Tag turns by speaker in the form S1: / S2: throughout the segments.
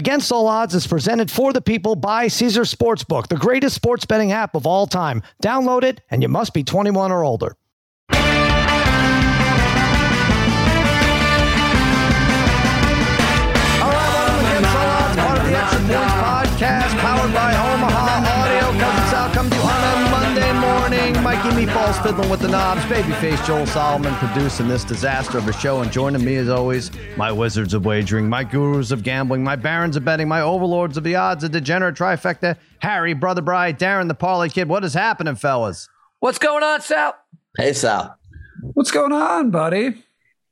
S1: Against All Odds is presented for the people by Caesar Sportsbook, the greatest sports betting app of all time. Download it, and you must be 21 or older. Meatballs fiddling with the knobs. Babyface Joel Solomon producing this disaster of a show. And joining me, as always, my wizards of wagering, my gurus of gambling, my barons of betting, my overlords of the odds, a degenerate trifecta, Harry, Brother Bry, Darren, the Parlay Kid. What is happening, fellas?
S2: What's going on, Sal?
S3: Hey, Sal.
S4: What's going on, buddy?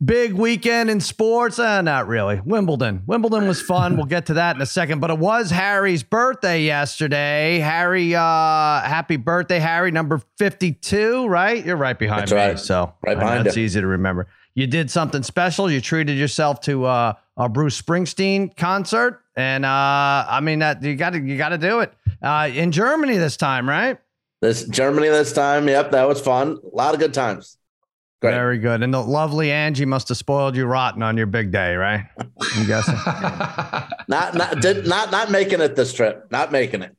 S1: Big weekend in sports? Uh, not really. Wimbledon. Wimbledon was fun. We'll get to that in a second. But it was Harry's birthday yesterday. Harry, uh, happy birthday, Harry, number 52, right? You're right behind
S3: That's
S1: me.
S3: right.
S1: So
S3: Right behind
S1: It's easy to remember. You did something special. You treated yourself to uh, a Bruce Springsteen concert. And uh, I mean, that you got to you got to do it uh, in Germany this time, right?
S3: This Germany this time. Yep, that was fun. A lot of good times. Great.
S1: Very good. And the lovely Angie must have spoiled you rotten on your big day, right? I'm guessing.
S3: Not not did not not making it this trip. Not making it.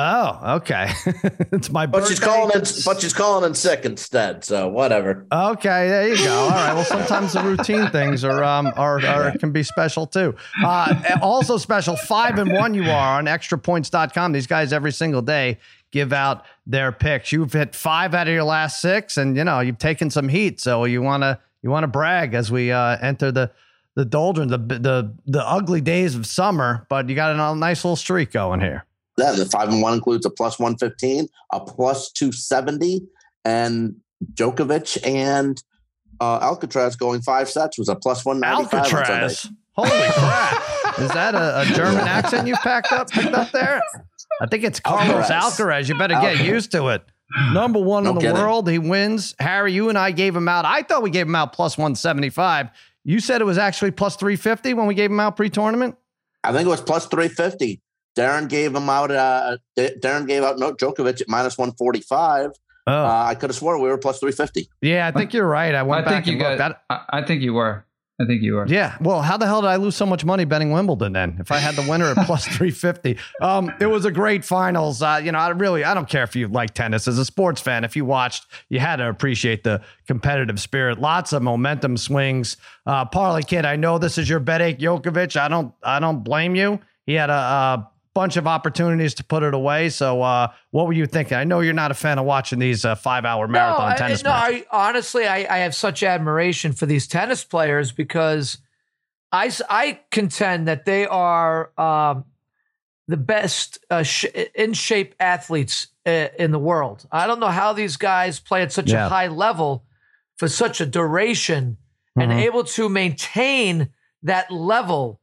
S1: Oh, okay. it's my
S3: But
S1: birthday.
S3: she's calling in. But she's calling in sick instead. So whatever.
S1: Okay, there you go. All right. Well, sometimes the routine things are um are, are can be special too. Uh, also special, five and one you are on extrapoints.com. These guys every single day give out their picks. You've hit five out of your last six, and you know you've taken some heat. So you wanna you wanna brag as we uh, enter the the doldrums, the the the ugly days of summer. But you got a nice little streak going here.
S3: Yeah, the five and one includes a plus one fifteen, a plus two seventy, and Djokovic and uh, Alcatraz going five sets was a plus one ninety five.
S1: Alcatraz. Holy crap! Is that a, a German accent you've packed up picked up there? I think it's Carlos
S3: Alcaraz.
S1: Alcaraz. You better get
S3: Alcaraz.
S1: used to it. Number one
S3: No
S1: in the
S3: kidding.
S1: world. He wins. Harry, you and I gave him out. I thought we gave him out plus 175. You said it was actually plus 350 when we gave him out pre tournament?
S3: I think it was plus three fifty. Darren gave him out. Uh, Darren gave out no Djokovic at minus one forty five.
S1: Oh,
S3: Uh, I could have swore we were plus three fifty.
S1: yeah, I think you're right. I
S4: I
S1: went back
S4: think you
S1: and
S4: got. I, I think you were. I think you are.
S1: Yeah. Well, how the hell did I lose so much money betting Wimbledon then? If I had the winner at plus 350. Um, it was a great finals. Uh, you know, I really, I don't care if you like tennis as a sports fan. If you watched, you had to appreciate the competitive spirit. Lots of momentum swings. Uh, Parlay kid, I know this is your bet Djokovic. I don't, I don't blame you. He had a, a bunch of opportunities to put it away. So, uh, what were you thinking? I know you're not a fan of watching these uh, five hour marathon
S2: no,
S1: tennis
S2: I, no. I, honestly, I, I have such admiration for these tennis players because I, I contend that they are um, the best uh, sh- in shape athletes uh, in the world. I don't know how these guys play at such
S1: Yeah.
S2: a high level for such a duration and
S1: Mhm.
S2: able to maintain that level.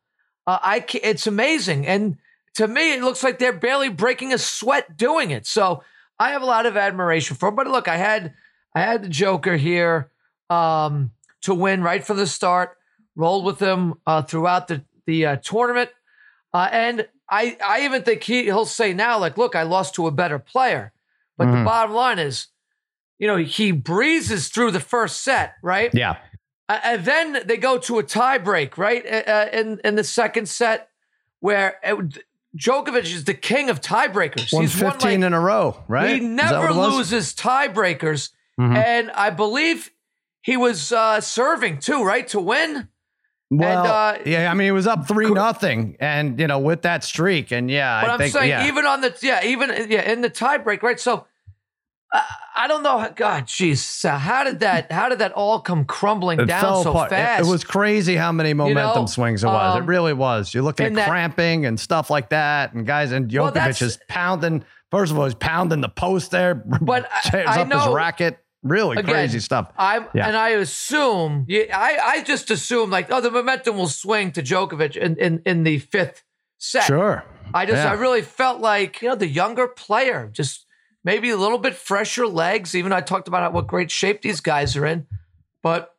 S2: Uh, I it's amazing, and to me, it looks like they're barely breaking a sweat doing it. So I have a lot of admiration for. 'em. But look, I had I had the Joker here um, to win right from the start. Rolled with him uh, throughout the the uh, tournament, uh, and I I even think he he'll say now like, look, I lost to a better player. But the
S1: Mhm.
S2: bottom line is, you know, he breezes through the first set, right?
S1: yeah.
S2: Uh, and then they go to a tie break, right? Uh, in in the second set, where uh, Djokovic is the king of tiebreakers.
S1: Won
S2: He's won
S1: 15
S2: like,
S1: in a row, right?
S2: he never
S1: what it was?
S2: loses tiebreakers,
S1: Mhm.
S2: and I believe he was uh, serving too, right, to win.
S1: Well,
S2: uh,
S1: yeah, I mean, he was up three nothing, and you know, with that streak, and yeah,
S2: But
S1: I
S2: I'm
S1: think,
S2: saying
S1: yeah,
S2: even on the yeah, even yeah, in the tiebreak, right? So. Uh, I don't know. how- God, jeez, so how did that? How did that all come crumbling
S1: it
S2: down so
S1: apart. It-
S2: fast?
S1: It, was crazy how many momentum
S2: know,
S1: swings it was.
S2: um,
S1: it really was. You're looking at
S2: that-
S1: cramping and stuff like that, and guys, and
S2: Well,
S1: Djokovic
S2: that's-
S1: is pounding. First of all, he's pounding the post there,
S2: But I-
S1: tears
S2: I
S1: up his
S2: know-
S1: racket. Really
S2: Again,
S1: crazy stuff.
S2: I
S1: Yeah.
S2: and I assume I I just assume like oh the momentum will swing to Djokovic in in, in the fifth set.
S1: Sure.
S2: I just
S1: Yeah.
S2: I really felt like you know the younger player just maybe a little bit fresher legs. Even I talked about what great shape these guys are in, but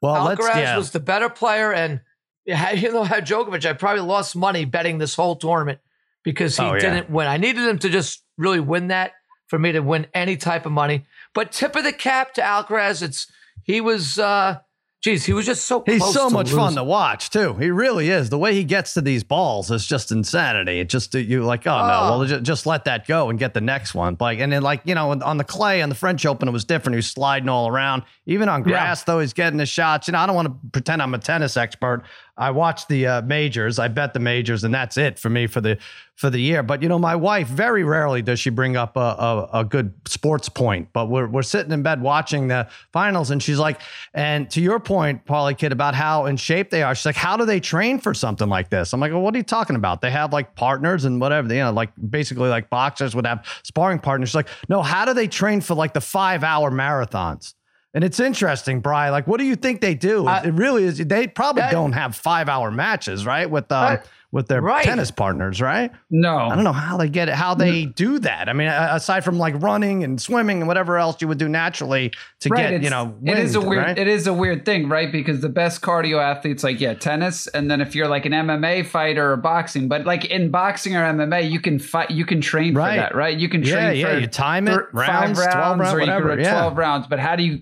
S1: Well, let's
S2: Alcaraz
S1: yeah.
S2: was the better player, and you know how Djokovic, I probably lost money betting this whole tournament because he
S1: Oh, yeah.
S2: didn't win. I needed him to just really win that for me to win any type of money. But tip of the cap to Alcaraz, it's he was uh geez, he was just so.
S1: He's so much fun to watch too. He really is. The way he gets to these balls is just insanity. It just you like, oh, no,
S2: Oh.
S1: well just, just let that go and get the next one. Like and then like you know on the clay on the French Open it was different. He was sliding all around. Even on
S2: Yeah.
S1: grass though, he's getting his shots. You know, I don't want to pretend I'm a tennis expert. I watch the uh, majors. I bet the majors, and that's it for me for the for the year. But you know, my wife very rarely does she bring up a, a, a good sports point. But we're we're sitting in bed watching the finals, and she's like, and to your point, Parlay Kid, about how in shape they are. She's like, how do they train for something like this? I'm like, well, what are you talking about? They have like partners and whatever. You know, like basically like boxers would have sparring partners. She's like, no, how do they train for like the five hour marathons? And it's interesting, Bry. Like, what do you think they do?
S2: I-
S1: it really is. They probably
S2: That-
S1: don't have five hour matches, right? With um,
S2: Right.
S1: with their
S2: Right.
S1: tennis partners, right?
S4: No.
S1: I don't know how they get it, how they do that. I mean, aside from like running and swimming and whatever else you would do naturally to get, you
S4: it's-
S1: know,
S4: it is a weird
S1: right?
S4: it is a weird thing, right? Because the best cardio athletes like yeah, tennis, and then if you're like an MMA fighter or boxing, but like in boxing or MMA, you can fight, you can train
S1: Right.
S4: for that, right? You can train
S1: yeah,
S4: for
S1: you time it, rounds,
S4: five
S1: 12
S4: rounds,
S1: rounds,
S4: or you
S1: whatever,
S4: can
S1: yeah.
S4: twelve rounds. But how do you?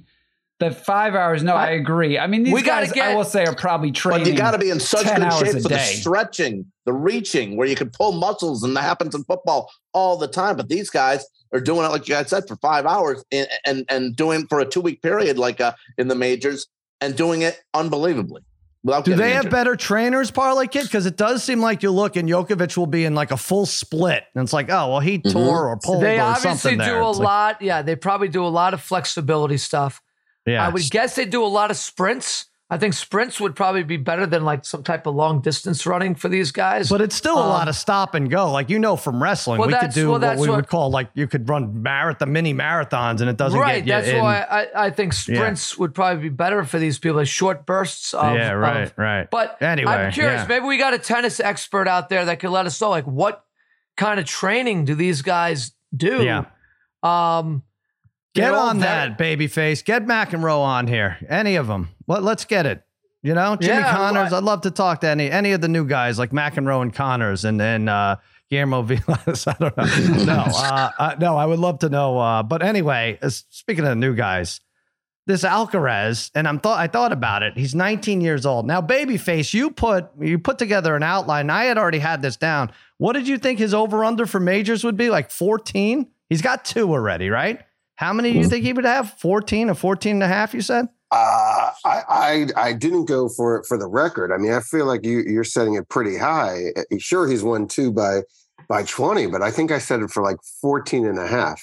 S4: The five hours? No, I,
S2: I-
S4: agree. I mean, these
S2: We gotta
S4: guys,
S2: get-
S4: I will say, are probably training.
S3: But you got to be in such good shape
S4: a
S3: for the stretching, the reaching, where you can pull muscles, and that happens in football all the time. But these guys are doing it, like you guys said, for five hours, and and, and doing for a two week period, like uh, in the majors, and doing it unbelievably. Without
S1: Do
S3: getting
S1: they have better trainers, Parlay Kid? Because it does seem like you look and Djokovic will be in like a full split. And it's like, oh, well, he
S3: Mhm.
S1: tore or pulled
S2: They
S1: or
S2: obviously
S1: something
S2: do
S1: there.
S2: a
S1: It's like-
S2: lot. Yeah, they probably do a lot of flexibility stuff.
S1: Yeah.
S2: I would guess they do a lot of sprints. I think sprints would probably be better than like some type of long distance running for these guys.
S1: But it's still a
S2: Um,
S1: lot of stop and go. Like you know from wrestling,
S2: Well,
S1: we could do
S2: well,
S1: what we
S2: what-
S1: would call like you could run marathon mini marathons and it doesn't
S2: right,
S1: get
S2: that's
S1: in.
S2: why I, I think sprints would probably be better for these people, like short bursts of.
S1: yeah, right,
S2: of-
S1: right.
S2: but
S1: Anyway,
S2: I'm curious.
S1: yeah.
S2: Maybe we got a tennis expert out there that could let us know, like, what kind of training do these guys do?
S1: Yeah.
S2: Um,
S1: Get on that, babyface. Get McEnroe on here. Any of them. Let, let's get it. You know, Jimmy
S2: Yeah,
S1: Connors. I'd love to talk to any any of the new guys like McEnroe and Connors and then uh, Guillermo Vilas. I don't know. no, uh, uh, no, I would love to know. Uh, but anyway, speaking of the new guys, this Alcaraz, and I'm thought I thought about it. He's 19 years old now. Babyface, you put you put together an outline. I had already had this down. What did you think his over under for majors would be? Like 14? He's got two already, right? How many do you think he would have? 14 or 14 and a half, you said?
S5: Uh, I, I I didn't go for it for the record. I mean, I feel like you you're setting it pretty high. Uh, Sure, he's won two by by 20, but I think I set it for like 14 and a half.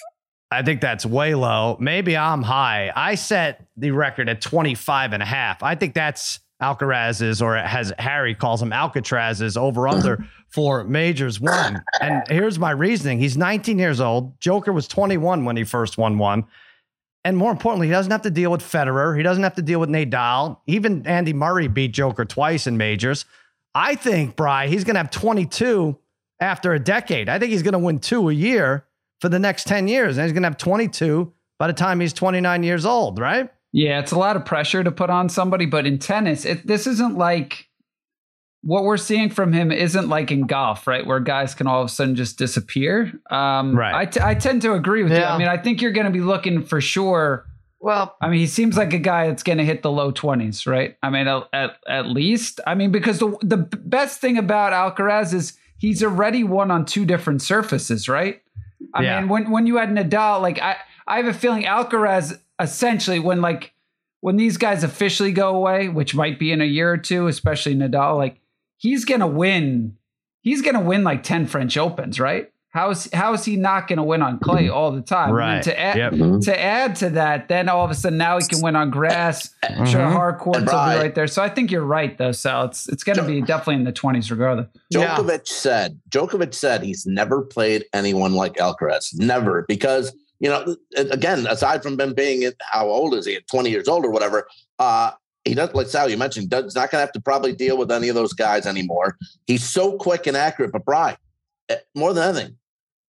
S1: I think that's way low. Maybe I'm high. I set the record at 25 and a half. I think that's Alcaraz's, or has Harry calls him, Alcatraz's over under for majors one. And here's my reasoning he's 19 years old. Joker was 21 when he first won one. And more importantly, he doesn't have to deal with Federer. He doesn't have to deal with Nadal. Even Andy Murray beat Joker twice in majors. I think, Bry, he's going to have 22 after a decade. I think he's going to win two a year for the next 10 years. And he's going to have 22 by the time he's 29 years old, right?
S4: Yeah, it's a lot of pressure to put on somebody, but in tennis, it, this isn't like what we're seeing from him isn't like in golf, right? Where guys can all of a sudden just disappear. Um,
S1: Right.
S4: I, t- I tend to agree with you. I mean, I think you're going to be looking for sure.
S2: well,
S4: I mean, he seems like a guy that's going to hit the low 20s, right? I mean, at, at, at least. I mean, because the, the best thing about Alcaraz is he's already won on two different surfaces, right? I
S1: Yeah.
S4: mean, when, when you had Nadal, like, I, I have a feeling Alcaraz essentially, when like, when these guys officially go away, which might be in a year or two, especially Nadal, like, he's going to win. He's going to win like 10 French Opens, right? How is, how is he not going to win on clay all the time? And
S1: Right.
S4: to add,
S1: Yep.
S3: Mhm.
S4: to add to that, then all of a sudden now he can win on grass. Sure,
S1: Mhm.
S4: hard courts will be right there. So I think you're right, though. Sal, it's it's going to be definitely in the 20s regardless.
S2: Yeah.
S3: Djokovic said, Djokovic said he's never played anyone like Alcaraz. Never. Because, you know, again, aside from him being how old is he? 20 years old or whatever, uh, he doesn't like Sal, you mentioned, does not gonna have to probably deal with any of those guys anymore. He's so quick and accurate, but Bry, eh, more than anything,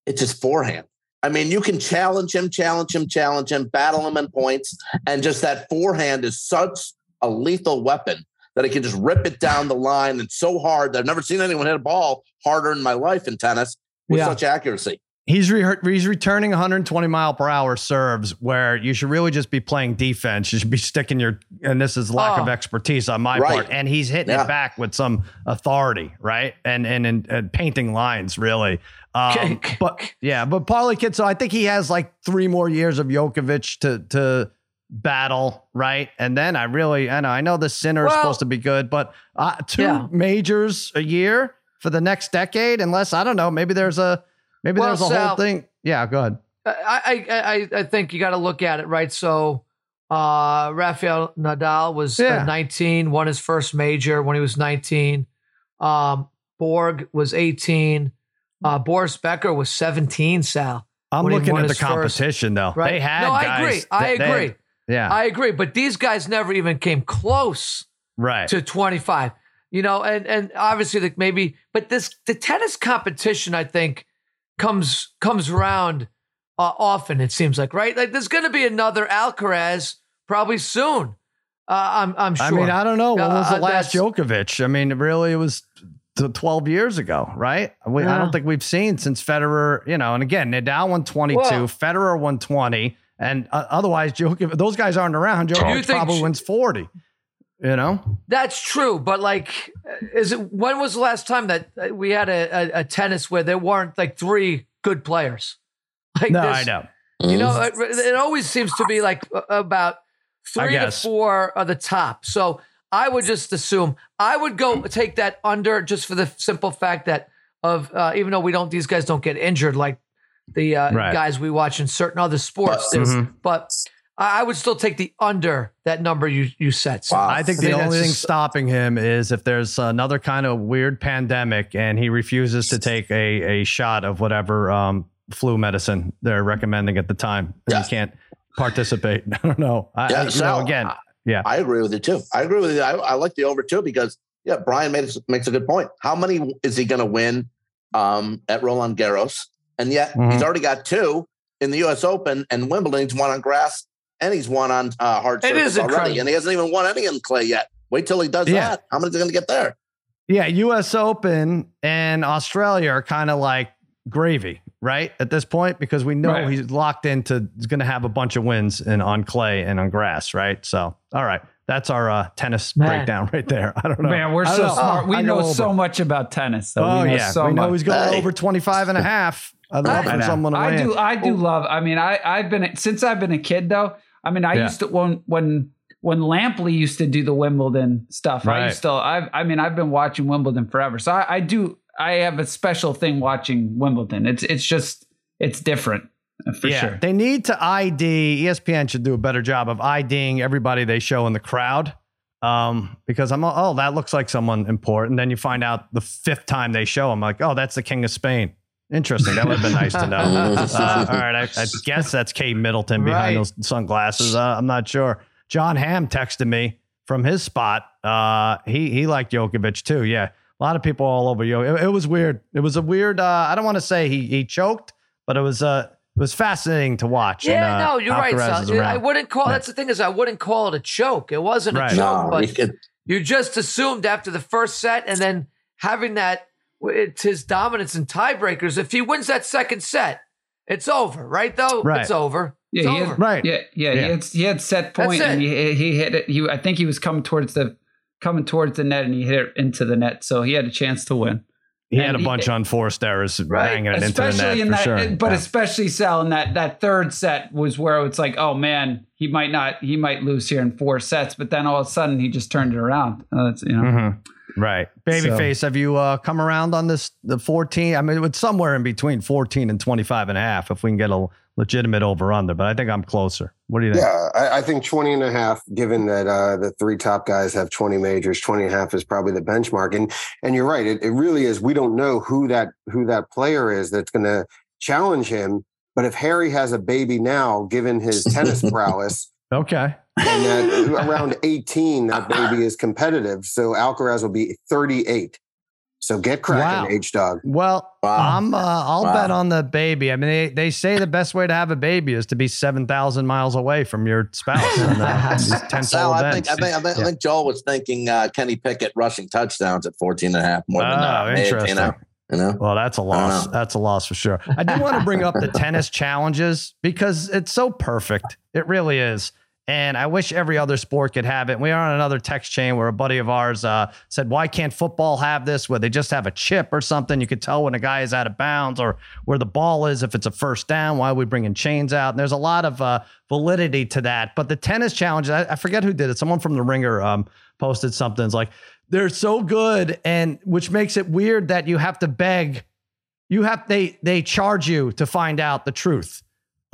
S3: it's his forehand. I mean, you can challenge him, challenge him, challenge him, battle him in points, and just that forehand is such a lethal weapon that he can just rip it down the line and so hard that I've never seen anyone hit a ball harder in my life in tennis with
S2: Yeah.
S3: such accuracy.
S1: He's re- he's returning 120 mile per hour serves where you should really just be playing defense. You should be sticking your and this is lack
S2: Oh.
S1: of expertise on my
S3: Right.
S1: part. And he's hitting
S3: Yeah.
S1: it back with some authority, right? And and and, and painting lines really. Um, but yeah, but Parlay Kid. So I think he has like three more years of Djokovic to to battle, right? And then I really I know I know the Sinner is supposed to be good, but uh, two
S2: Yeah.
S1: majors a year for the next decade, unless I don't know, maybe there's a maybe
S2: Well,
S1: there's a
S2: Sal-
S1: whole thing. Yeah, go ahead.
S2: I I I, I think you got to look at it right. So, uh, Rafael Nadal was
S1: Yeah.
S2: uh, 19, won his first major when he was 19. Um, Borg was 18. Uh, Boris Becker was 17. Sal,
S1: I'm looking at the
S2: his first-
S1: competition though.
S2: right?
S1: They had
S2: no, I
S1: guys
S2: agree. I
S1: that- they had-
S2: agree.
S1: yeah,
S2: I agree. But these guys never even came close
S1: right.
S2: to 25 you know and and obviously like maybe but this the tennis competition i think comes comes around uh, often it seems like right like there's going to be another alcaraz probably soon uh, i'm i'm sure
S1: I mean, I don't know. When was the
S2: Uh,
S1: last Djokovic? I mean, really, it was t- 12 years ago, right? We, I don't think we've seen since Federer, you know, and again, Nadal won 22, Federer won 20, and uh, otherwise, Djokovic, those guys aren't around. Djokovic probably wins 40, you know?
S2: that's true but like is it when was the last time that uh, we had a, a, a tennis where there weren't like three good players like
S1: No,
S2: this-
S1: I know.
S2: You know, it, it always seems to be like about three to four are the top. So I would just assume I would go take that under just for the simple fact that of uh, even though we don't, these guys don't get injured like the uh,
S1: Right.
S2: guys we watch in certain other sports.
S3: But-
S2: There's-
S1: Mhm.
S2: But I I would still take the under that number you you set. So
S3: Wow.
S1: I think
S2: I
S1: the
S2: think
S1: only thing
S2: just-
S1: stopping him is if there's another kind of weird pandemic and he refuses to take a, a shot of whatever um, flu medicine they're recommending at the time. And
S3: Yeah.
S1: He can't participate. I don't know. I,
S3: Yeah,
S1: I- you
S3: Sal,
S1: know, again,
S3: I-
S1: yeah.
S3: I agree with you too. I agree with you. I, I like the over too because yeah, Brian made, makes a good point. How many is he going to win um, at Roland Garros? And yet
S1: Mhm.
S3: he's already got two in the U.S. Open and Wimbledon's He's won on grass and he's won on uh, hard
S2: It
S3: surface already,
S2: incredible.
S3: and he hasn't even won any in clay yet. Wait till he does
S1: Yeah.
S3: that. How many is he going to get there?
S1: Yeah, U.S. Open and Australia are kind of like gravy, right? At this point, because we know
S4: Right.
S1: he's locked into he's going to have a bunch of wins in on clay and on grass, right? So, all right, that's our uh, tennis
S2: Man.
S1: breakdown right there. I don't know,
S4: Man, we're so
S1: know.
S4: smart. We
S1: I
S4: know
S1: go
S4: so much about tennis. Though.
S1: Oh
S4: we know
S1: yeah,
S4: so
S1: we know
S4: much.
S1: he's going
S3: Hey.
S1: over 25 and a half. I'd love
S2: I
S1: for
S4: know.
S1: someone to
S4: I
S1: win.
S4: do. I do love. I mean, I I've been since I've been a kid though. I mean, I
S1: Yeah.
S4: used to when when when Lampley used to do the Wimbledon stuff. I
S1: Right.
S4: used to. I I mean, I've been watching Wimbledon forever. So I, I do. I have a special thing watching Wimbledon. It's it's just it's different uh, for
S1: yeah,
S4: sure.
S1: they need to ID. ESPN should do a better job of IDing everybody they show in the crowd. Um, because I'm oh, that looks like someone important. Then you find out the fifth time they show him, like, oh, that's the King of Spain. Interesting. That would have been nice to know. Uh, all right, I, I guess that's Kate Middleton behind
S2: Right.
S1: those sunglasses. Uh, I'm not sure. Jon Hamm texted me from his spot. Uh, he he liked Djokovic too. Yeah, a lot of people all over Yo. It, it was weird. It was a weird. Uh, I don't want to say he he choked, but it was uh it was fascinating to watch.
S2: Yeah,
S1: and, uh,
S2: no, you're right.
S1: Alcaraz
S2: Sal. I wouldn't call.
S1: Right.
S2: That's the thing is, I wouldn't call it a choke. It wasn't
S1: Right.
S2: a choke,
S3: No,
S2: but
S3: could,
S2: you just assumed after the first set, and then having that it's his dominance in tiebreakers. If he wins that second set, it's over, right? Though
S1: Right.
S2: it's over. It's
S4: Yeah, he
S2: over.
S4: had,
S1: Right.
S4: Yeah, yeah,
S1: Yeah.
S4: He, had, he had set point and he, he hit it. He, I think he was coming towards the coming towards the net and he hit it into the net, so he had a chance to win.
S1: He had a
S4: he-
S1: bunch of unforced errors
S2: Right.
S1: banging it into the net
S4: especially in
S1: for
S4: that,
S1: sure.
S4: but
S1: Yeah.
S4: especially Sal in that that third set was where it's like, oh man, he might not, he might lose here in four sets, but then all of a sudden he just turned it around. Uh, you know,
S1: Mhm. Right. Babyface,
S4: So-
S1: have you uh, come around on this, the 14? I mean, it's somewhere in between 14 and 25 and a half if we can get a legitimate over under, but I think I'm closer. What do you think?
S5: Yeah, I, I think 20 and a half, given that uh, the three top guys have 20 majors, 20 and a half is probably the benchmark. And and you're right, it, it really is. We don't know who that who that player is that's going to challenge him. But if Harry has a baby now, given his tennis prowess,
S1: Okay.
S5: And that around 18, that baby is competitive. So Alcaraz will be 38. So get cracking,
S1: Wow.
S5: H dog.
S1: Well,
S3: Wow.
S1: I'm. Uh, I'll
S3: Wow.
S1: bet on the baby. I mean, they, they say the best way to have a baby is to be seven thousand miles away from your spouse. And, uh, these tentpole
S3: Sal, I think. I think, I think, I think Joel was thinking uh, Kenny Pickett rushing touchdowns at 14 and a half more than
S1: Oh,
S3: uh, mid,
S1: interesting.
S3: you know? You know,
S1: Well, that's a loss. That's a loss for sure. I do want to bring up the tennis challenges because it's so perfect. It really is. And I wish every other sport could have it. We are on another text chain where a buddy of ours uh, said, Why can't football have this where they just have a chip or something? You could tell when a guy is out of bounds or where the ball is if it's a first down. Why are we bringing chains out? And there's a lot of uh, validity to that. But the tennis challenge, I, I forget who did it. Someone from the Ringer um, posted something. It's like, they're so good, and which makes it weird that you have to beg you have they they charge you to find out the truth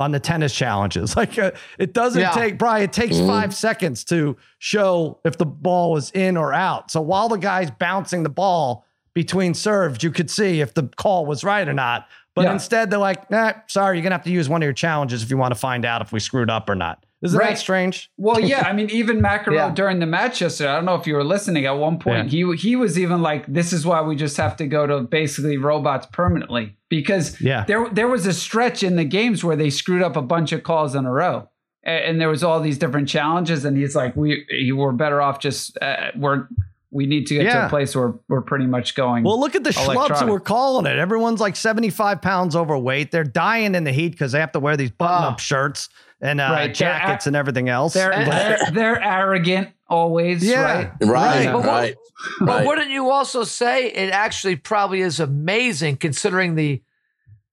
S1: on the tennis challenges like uh, it doesn't
S2: Yeah.
S1: take brian it takes
S3: Mhm.
S1: five seconds to show if the ball was in or out so while the guy's bouncing the ball between serves you could see if the call was right or not but
S4: Yeah.
S1: instead they're like nah, sorry you're gonna have to use one of your challenges if you want to find out if we screwed up or not isn't
S4: Right.
S1: that strange
S4: Well, yeah, I mean, even McEnroe
S2: Yeah.
S4: during the match yesterday. I don't know if you were listening. At one point, he he was even like, "This is why we just have to go to basically robots permanently," because
S1: Yeah.
S4: there there was a stretch in the games where they screwed up a bunch of calls in a row, A- and, there was all these different challenges, and he's like, "We we're better off just uh, we're we need to get to a place where we're pretty much going."
S1: Well, look at the schlubs were calling it. Everyone's like 75 pounds overweight. They're dying in the heat because they have to wear these button up
S2: Oh.
S1: shirts and uh,
S4: Right. They're
S1: jackets and everything else.
S4: they're, they're they're arrogant always,
S1: Yeah.
S4: right?
S3: right,
S2: But what-
S3: right,
S2: But wouldn't you also say it actually probably is amazing considering the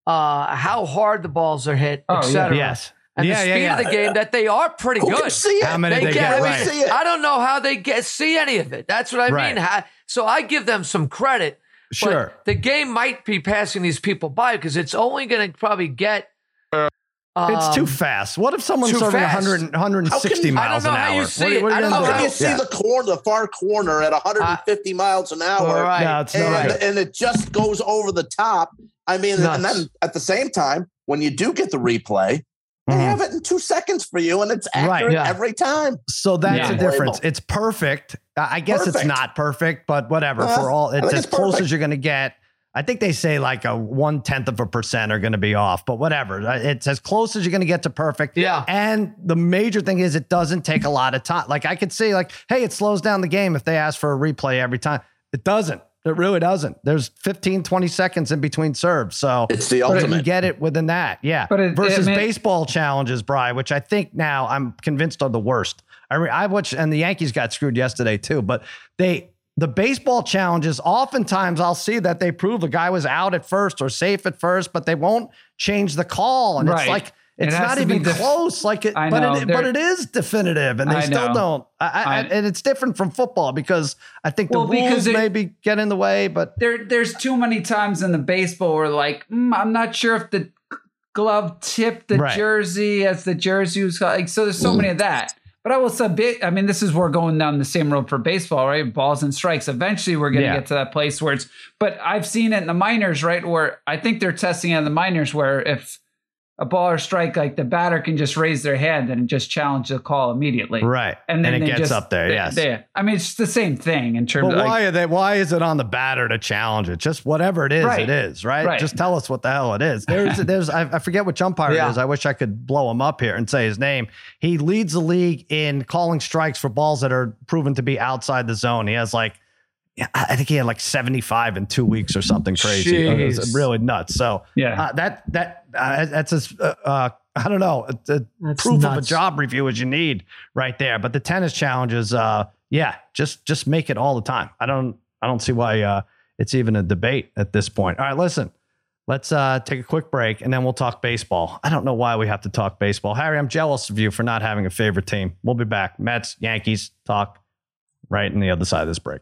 S2: uh how hard the balls are hit,
S4: Oh, yeah.
S2: etc.
S1: yes.
S2: And
S1: yeah,
S2: the speed
S1: yeah.
S2: of the game that they are pretty
S3: Who
S2: good.
S3: can see it?
S1: How many
S2: They
S1: they,
S2: get-
S1: get
S2: I
S1: right?
S3: see it.
S2: I don't know how they get see any of it. That's what I
S1: Right.
S2: mean. Ha- So I give them some credit. but
S1: Sure.
S2: the game might be passing these people by because it's only going to probably get.
S1: It's too
S2: um,
S1: fast. What if someone's
S2: too
S1: serving 100, 160
S3: can-
S1: miles an hour?
S2: you
S1: What-
S2: see
S1: what
S2: it.
S1: are you
S2: don't
S1: gonna
S2: know
S3: How can you see
S1: Yeah.
S3: the corner, the far corner at 150 miles an hour?
S2: All right.
S1: No, it's
S3: and,
S2: right.
S3: and it just goes over the top. I mean, and then at the same time, when you do get the replay, they
S1: Mhm.
S3: have it in two seconds for you, and it's
S1: Right.
S3: accurate
S2: Yeah.
S3: every time.
S1: So that's
S4: Yeah.
S1: the difference. It's perfect. I I guess it's not perfect, but whatever.
S3: Uh,
S1: For all, it's as
S3: it's
S1: close
S3: perfect.
S1: as you're going to get. I think they say like a one tenth of a percent are going to be off, but whatever. Uh, It's as close as you're going to get to perfect.
S2: Yeah.
S1: And the major thing is it doesn't take a lot of time. Like I could see, like, hey, it slows down the game if they ask for a replay every time. It doesn't. It really doesn't. There's 15, 20 seconds in between serves. So
S3: It's the
S1: but you get it within that. Yeah.
S4: But it-
S1: Versus
S4: it may-
S1: baseball challenges, Bry, which I think now I'm convinced are the worst. I re- I watched, and the Yankees got screwed yesterday too. But they, the baseball challenges, oftentimes I'll see that they prove the guy was out at first or safe at first, but they won't change the call, and it's like it's
S4: has
S1: not even
S4: def-
S1: close. Like it,
S4: I
S1: but it, but it is definitive, and they
S4: I
S1: still
S4: know.
S1: don't. I, I, and it's different from football because I think the
S4: Well,
S1: rules
S4: it-
S1: maybe get in the way, but
S4: there there's too many times in the baseball where like mm, I'm not sure if the glove tipped the
S1: Right.
S4: jersey as the jersey was like so there's so many of that. But I will submit I mean this is we're going down the same road for baseball, right? Balls and strikes. Eventually we're going to
S1: Yeah.
S4: get to that place where it's but I've seen it in the minors, right? Where I think they're testing it in the minors where if a ball or strike like the batter can just raise their hand and just challenge the call immediately.
S1: right,
S4: And then
S1: it gets
S4: just-
S1: up there.
S4: they-
S1: yes.
S4: they- I mean, it's the same thing in terms
S1: But
S4: of like,
S1: why are they? Why is it on the batter to challenge it? Just whatever it is,
S4: Right.
S1: it is, right?
S4: Right.
S1: Just tell us what the hell it is. There's, there's, I, I forget which umpire
S2: Yeah.
S1: it is. I wish I could blow him up here and say his name. He leads the league in calling strikes for balls that are proven to be outside the zone. He has like, I think he had like 75 in two weeks or something crazy. It was really nuts. So
S4: yeah.
S1: uh, that that uh, that's as uh, uh, I don't know. It's a
S2: That's
S1: proof of a job review as you need right there. But the tennis challenges, uh, yeah, just just make it all the time. I don't I don't see why uh, it's even a debate at this point. All right, listen. Let's uh, take a quick break and then we'll talk baseball. I don't know why we have to talk baseball. Harry, I'm jealous of you for not having a favorite team. We'll be back. Mets, Yankees, talk right in the other side of this break.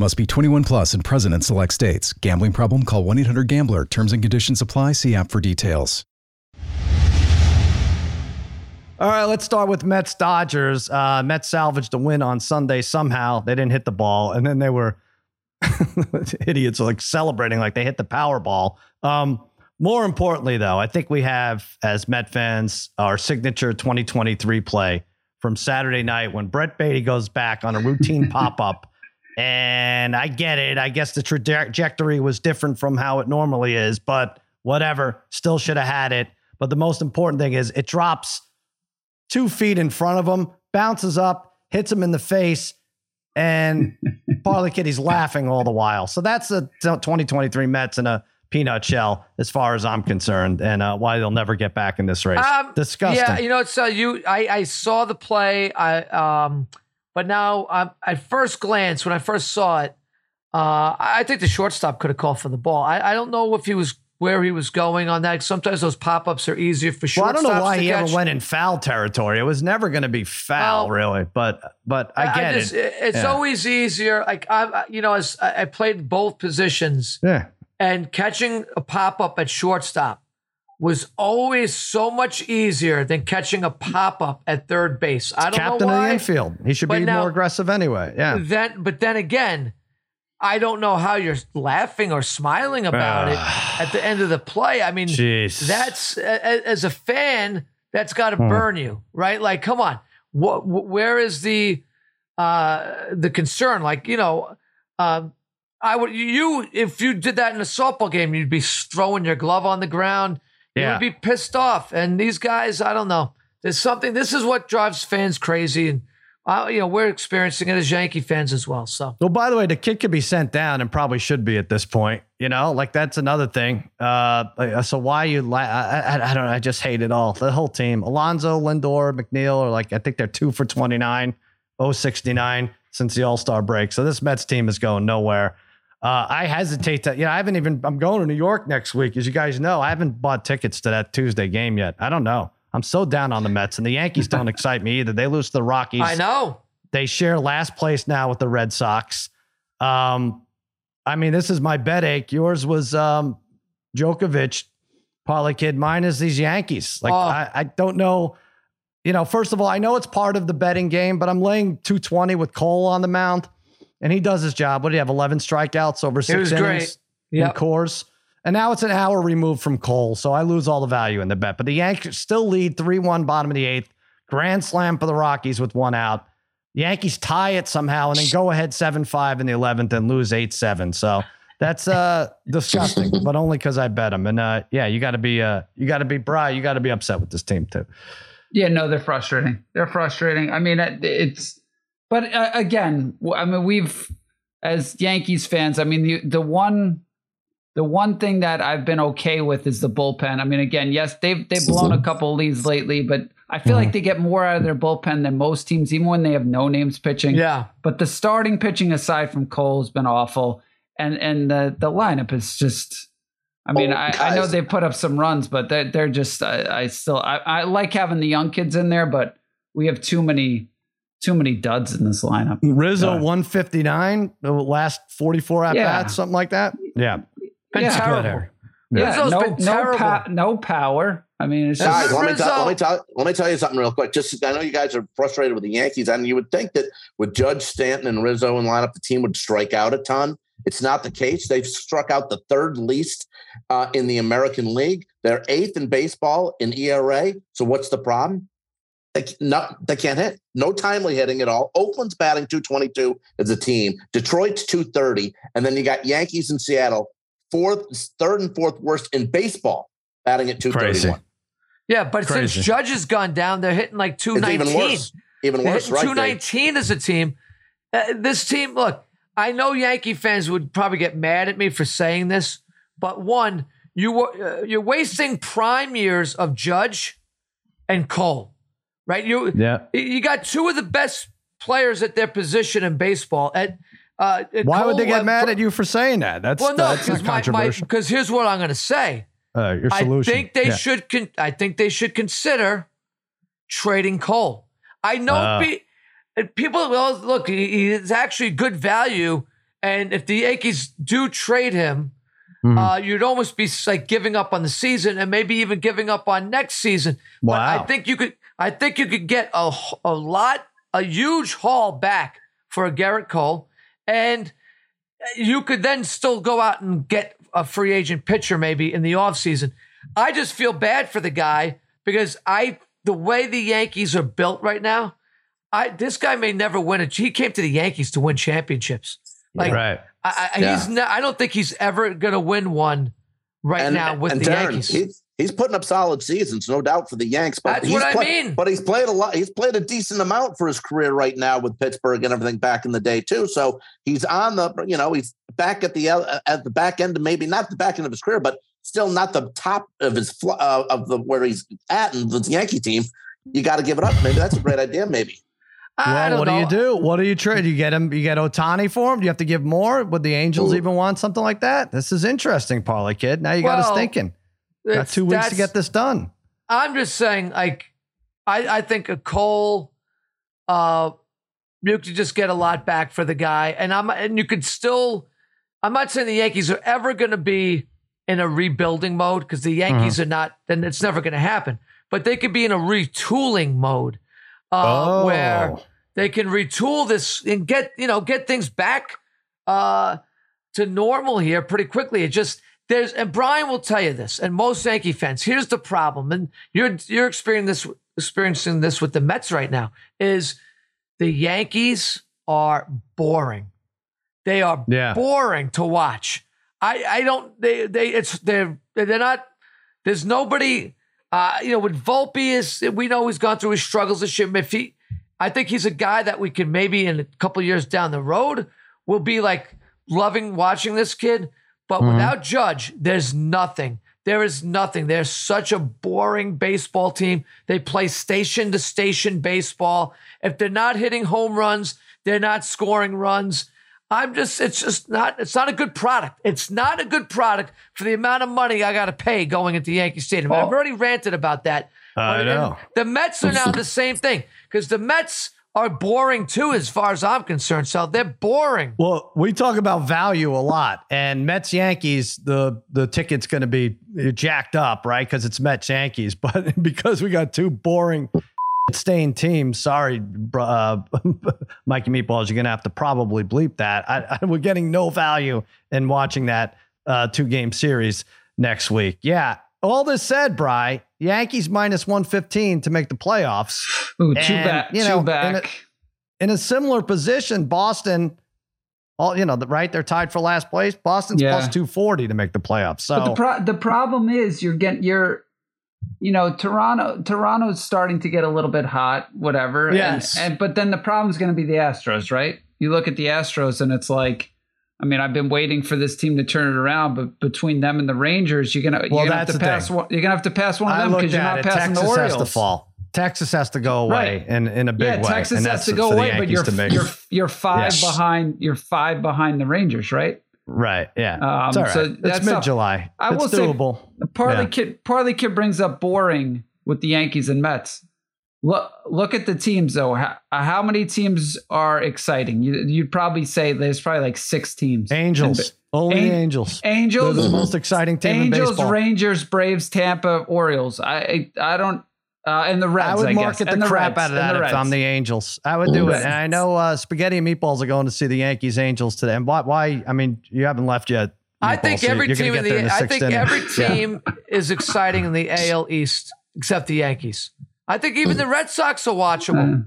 S6: Must be 21 plus and present in select states. Gambling problem? Call 1 800 Gambler. Terms and conditions apply. See app for details.
S1: All right, let's start with Mets Dodgers. Uh, Mets salvaged a win on Sunday somehow. They didn't hit the ball, and then they were idiots like celebrating like they hit the Powerball. Um, more importantly, though, I think we have as Met fans our signature 2023 play from Saturday night when Brett Baty goes back on a routine pop up. And I get it. I guess the trajectory was different from how it normally is, but whatever. Still should have had it. But the most important thing is it drops two feet in front of him, bounces up, hits him in the face, and Parlay Kitty's laughing all the while. So that's the 2023 Mets in a peanut shell, as far as I'm concerned, and uh, why they'll never get back in this race.
S2: Um,
S1: Disgusting.
S2: Yeah, you know, it's uh, you. I I saw the play. I um, but now um, at first glance, when I first saw it, uh, I think the shortstop could have called for the ball. I, I don't know if he was where he was going on that. Sometimes those pop ups are easier for shortstops.
S1: well, I don't know why he
S2: catch.
S1: ever went in foul territory. It was never going to be foul,
S2: Well,
S1: really. But but I get
S2: just-
S1: it.
S2: It's
S1: Yeah.
S2: always easier. Like I, I- you know, as I I played both positions,
S1: Yeah.
S2: and catching a pop up at shortstop was always so much easier than catching a pop up at third base. I don't
S1: Captain
S2: know
S1: of the infield. He should be
S2: now-
S1: more aggressive anyway. Yeah.
S2: Then, but then again, I don't know how you're laughing or smiling about it at the end of the play. I mean, that's as a fan, that's got to
S1: Hmm.
S2: burn you, right? Like, come on, what? Where is the uh the concern? Like, you know, um, I would you if you did that in a softball game, you'd be throwing your glove on the ground. You
S1: Yeah.
S2: would be pissed off. And these guys, I don't know. There's something. This is what drives fans crazy, and uh, you know we're experiencing it as Yankee fans as well. So.
S1: Well, by the way, the kid could be sent down and probably should be at this point. You know, like that's another thing. Uh, so why you? La- I, I, I don't. know. I just hate it all. The whole team. Alonso, Lindor, McNeil are like I think they're two for 29, 069 since the All Star break. So this Mets team is going nowhere. Uh, I hesitate to. You know, I haven't even. I'm going to New York next week, as you guys know. I haven't bought tickets to that Tuesday game yet. I don't know. I'm so down on the Mets, and the Yankees don't excite me either. They lose to the Rockies.
S2: I know.
S1: They share last place now with the Red Sox. Um, I mean, this is my bet ache. Yours was um, Djokovic, Parlay Kid. Mine is these Yankees. Like,
S2: Oh.
S1: I, I don't know. You know, first of all, I know it's part of the betting game, but I'm laying 220 with Cole on the mound, and he does his job. What do you have? 11 strikeouts over six
S2: was
S1: innings
S2: great.
S1: in
S2: Yep.
S1: cores. And now it's an hour removed from Cole, so I lose all the value in the bet. But the Yankees still lead 3 1, bottom of the eighth. Grand slam for the Rockies with one out. Yankees tie it somehow and then go ahead 7 5 in the 11th and lose 8 7. So that's uh, disgusting, but only because I bet them. And uh, yeah, you got to be, uh, you got to be, Bry, you got to be upset with this team too.
S4: Yeah, no, they're frustrating. They're frustrating. I mean, it's, but uh, again, I mean, we've, as Yankees fans, I mean, the the one, the one thing that I've been okay with is the bullpen. I mean, again, yes, they've they've blown a couple leads lately, but I feel like they get more out of their bullpen than most teams, even when they have no names pitching.
S2: Yeah.
S4: But the starting pitching aside from Cole has been awful. And and the the lineup is just I mean,
S3: Oh,
S4: I, I know they put up some runs, but they're, they're just I, I still I, I like having the young kids in there, but we have too many too many duds in this lineup.
S1: Rizzo
S4: Yeah.
S1: 159, the last 44 at
S4: Yeah.
S1: bats, something like that. Yeah.
S2: Been
S4: Yeah.
S2: terrible.
S1: Harry.
S4: Yeah,
S2: Rizzo's
S4: no
S2: been
S4: no,
S2: terrible.
S4: pa- no power. I mean, it's just
S3: Guys, let me,
S2: Rizzo-
S3: tell, let, me tell, let me tell you something real quick. Just I know you guys are frustrated with the Yankees, and you would think that with Judge Stanton and Rizzo in lineup, the team would strike out a ton. It's not the case. They've struck out the third least uh, in the American League. They're eighth in baseball in ERA. So what's the problem? They, c- no, they can't hit. No timely hitting at all. Oakland's batting 222 as a team. Detroit's 230. And then you got Yankees and Seattle, fourth, third and fourth worst in baseball, batting at 231.
S1: Crazy.
S2: Yeah, but
S1: Crazy.
S2: since Judge has gone down, they're hitting like
S3: It's
S2: 219.
S3: even worse. Even worse,
S2: hitting
S3: right? Dave?
S2: 219 as a team. Uh, this team, look, I know Yankee fans would probably get mad at me for saying this, but one, you were uh, you're wasting prime years of Judge and Cole, right? You
S1: Yeah.
S2: you got two of the best players at their position in baseball. At uh,
S1: Why would they get
S2: uh,
S1: mad at you for saying that? That's,
S2: Well, no,
S1: that's not
S2: because my, my
S1: controversial.
S2: because here's what I'm going to say.
S1: uh, your
S2: I think they
S1: Yeah.
S2: should. Con- I think they should consider trading Cole. I know pe- uh, people. Well, look, he, he actually good value, and if the Yankees do trade him,
S1: Mhm.
S2: uh, you'd almost be like giving up on the season, and maybe even giving up on next season. But I think you could. I think you could get a, a lot, a huge haul back for a Gerrit Cole, and you could then still go out and get a free agent pitcher maybe in the offseason. I just feel bad for the guy because I the way the Yankees are built right now, I this guy may never win a he came to the Yankees to win championships. Like
S1: right.
S2: I, I,
S3: Yeah.
S2: he's not, I don't think he's ever going to win one right now with
S3: and
S2: the
S3: Darren,
S2: Yankees.
S3: He's, he's putting up solid seasons, no doubt for the Yanks. But
S2: That's
S3: he's
S2: what I
S3: play-
S2: mean.
S3: But he's played a lot. He's played a decent amount for his career right now with Pittsburgh and everything back in the day too. So he's on the, you know, he's back at the at the back end, maybe not the back end of his career, but still not the top of his fl- uh, of the where he's at in the Yankee team. You got to give it up. Maybe that's a great idea. Maybe.
S2: I
S1: Well,
S2: don't
S1: what
S2: know.
S1: do you do? What do you trade? You get him. You get Ohtani for him. Do you have to give more? Would the Angels
S3: Ooh.
S1: even want something like that? This is interesting, Parlay Kid. Now you got us thinking. Got two weeks to get this done.
S2: I'm just saying, like, I, I think a Cole, uh, you could just get a lot back for the guy, and I'm and you could still. I'm not saying the Yankees are ever going to be in a rebuilding mode because the Yankees
S1: Mm-hmm.
S2: are not. Then it's never going to happen. But they could be in a retooling mode, uh,
S1: Oh.
S2: where they can retool this and get you know get things back uh, to normal here pretty quickly. It just there's and Brian will tell you this, and most Yankee fans. Here's the problem, and you're you're experiencing this experiencing this with the Mets right now. Is the Yankees are boring. They are
S1: Yeah.
S2: boring to watch. I I don't they they it's they're they're not. There's nobody. Uh, you know, with Volpe is we know he's gone through his struggles this year. If he, I think he's a guy that we can maybe in a couple years down the road will be like loving watching this kid. But
S1: Mhm.
S2: without Judge, there's nothing. There is nothing. They're such a boring baseball team. They play station to station baseball. If they're not hitting home runs, they're not scoring runs. I'm just, it's just not, it's not a good product. It's not a good product for the amount of money I got to pay going into Yankee Stadium. I've
S4: Oh.
S2: already ranted about that.
S1: I know.
S2: and The Mets are now the same thing because the Mets are boring too, as far as I'm concerned. So they're boring.
S1: Well, we talk about value a lot, and Mets Yankees, the the ticket's going to be jacked up, right? Because it's Mets Yankees, but because we got two boring, stained teams. Sorry, uh, Mikey Meatballs, you're going to have to probably bleep that. I, I, we're getting no value in watching that uh, two game series next week. Yeah. All this said, Bry, Yankees minus 115 to make the playoffs.
S4: Ooh, too
S1: And,
S4: back,
S1: you know, in
S4: back.
S1: in a similar position, Boston, all you know, the- right? They're tied for last place. Boston's
S4: Yeah.
S1: plus two forty to make the playoffs. So
S4: but the pro- the problem is you're getting you're you know Toronto Toronto's starting to get a little bit hot whatever and-
S1: Yes.
S4: and, but then the problem's going to be the Astros right you look at the Astros and it's like I mean I've been waiting for this team to turn it around but between them and the Rangers you're gonna
S1: Well,
S4: you're gonna have to pass
S1: thing.
S4: one you're gonna have to pass one of
S1: I
S4: them because you're not passing
S1: Texas
S4: the
S1: has to fall. Texas has to go away
S4: Right.
S1: in, in a big
S4: yeah,
S1: way.
S4: Texas
S1: and
S4: has to go away, but you're you're you're five
S1: Yes.
S4: behind. You're five behind the Rangers, right?
S1: right. Yeah.
S4: Um,
S1: it's all right.
S4: so
S1: it's
S4: that's
S1: mid July.
S4: I
S1: It's
S4: will say-
S1: doable.
S4: Parlay
S1: Yeah.
S4: kid Parlay kid brings up boring with the Yankees and Mets. Look look at the teams though. How, how many teams are exciting? You, you'd probably say there's probably like six teams.
S1: Angels. Only
S4: An-
S1: the Angels. They're
S4: Angels,
S1: the most exciting team in
S4: Angels,
S1: baseball.
S4: Rangers, Braves, Tampa, Orioles. I I, I don't. Uh, and the Reds.
S1: I would
S4: guess.
S1: market
S4: And
S1: the, crap
S4: Reds.
S1: out of
S4: And
S1: that
S4: the
S1: if
S4: Reds.
S1: I'm the Angels. I would do it. And I know uh, Spaghetti and Meatballs are going to see the Yankees Angels today. And why? Why? I mean, you haven't left yet.
S2: I think
S1: so
S2: every
S1: you're gonna
S2: team in
S1: get there
S2: the, I think
S1: inning.
S2: every
S1: Yeah.
S2: team is exciting in the AL East except the Yankees. I think even the Red Sox are watchable.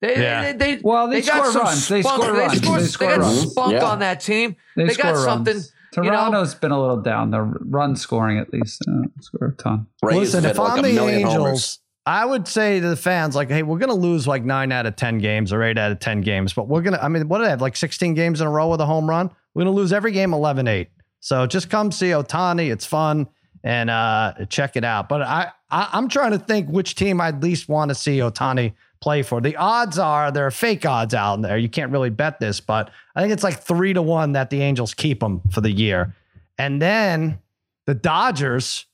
S2: They,
S1: Yeah.
S2: they, they,
S4: Well, they
S2: got
S4: score
S2: some
S4: runs. They
S2: spunk.
S4: score runs.
S2: score-
S4: They
S2: they got
S4: runs.
S2: spunk
S3: Yeah.
S2: on that team.
S4: They,
S2: They
S4: score
S2: got
S4: runs.
S2: something, you know-
S4: Toronto's been a little down. The run scoring at least uh, score a ton.
S3: Rays
S1: Listen, if
S3: like
S1: I'm the Angels,
S3: homers.
S1: I would say to the fans, like, hey, we're going to lose like nine out of 10 games or eight out of 10 games, but we're going to, I mean, what do they have? Like 16 games in a row with a home run? We're going to lose every game 11 8. So just come see Ohtani. It's fun and uh, check it out. But I, I, I'm trying to think which team I'd least want to see Ohtani play for. The odds are there are fake odds out there. You can't really bet this, but I think it's like three to one that the Angels keep him for the year. And then the Dodgers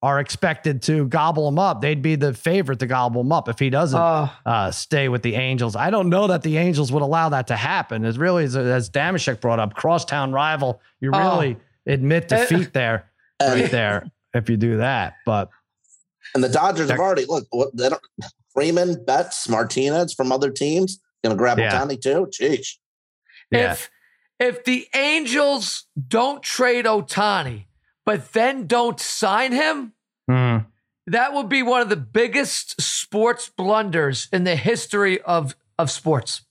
S1: are expected to gobble him up. They'd be the favorite to gobble him up if he doesn't
S2: uh,
S1: uh, stay with the Angels. I don't know that the Angels would allow that to happen. It's really, as, as Damashek brought up, crosstown rival. You
S2: Oh.
S1: really admit
S2: Eh.
S1: defeat there,
S3: And,
S1: right there, if you do that. But
S3: and the Dodgers have already look. What they don't, Freeman, Betts, Martinez from other teams going to grab
S1: Yeah.
S3: Ohtani too. Jeez.
S1: yeah,
S2: if if the Angels don't trade Ohtani, but then don't sign him,
S1: Hmm.
S2: that would be one of the biggest sports blunders in the history of of sports.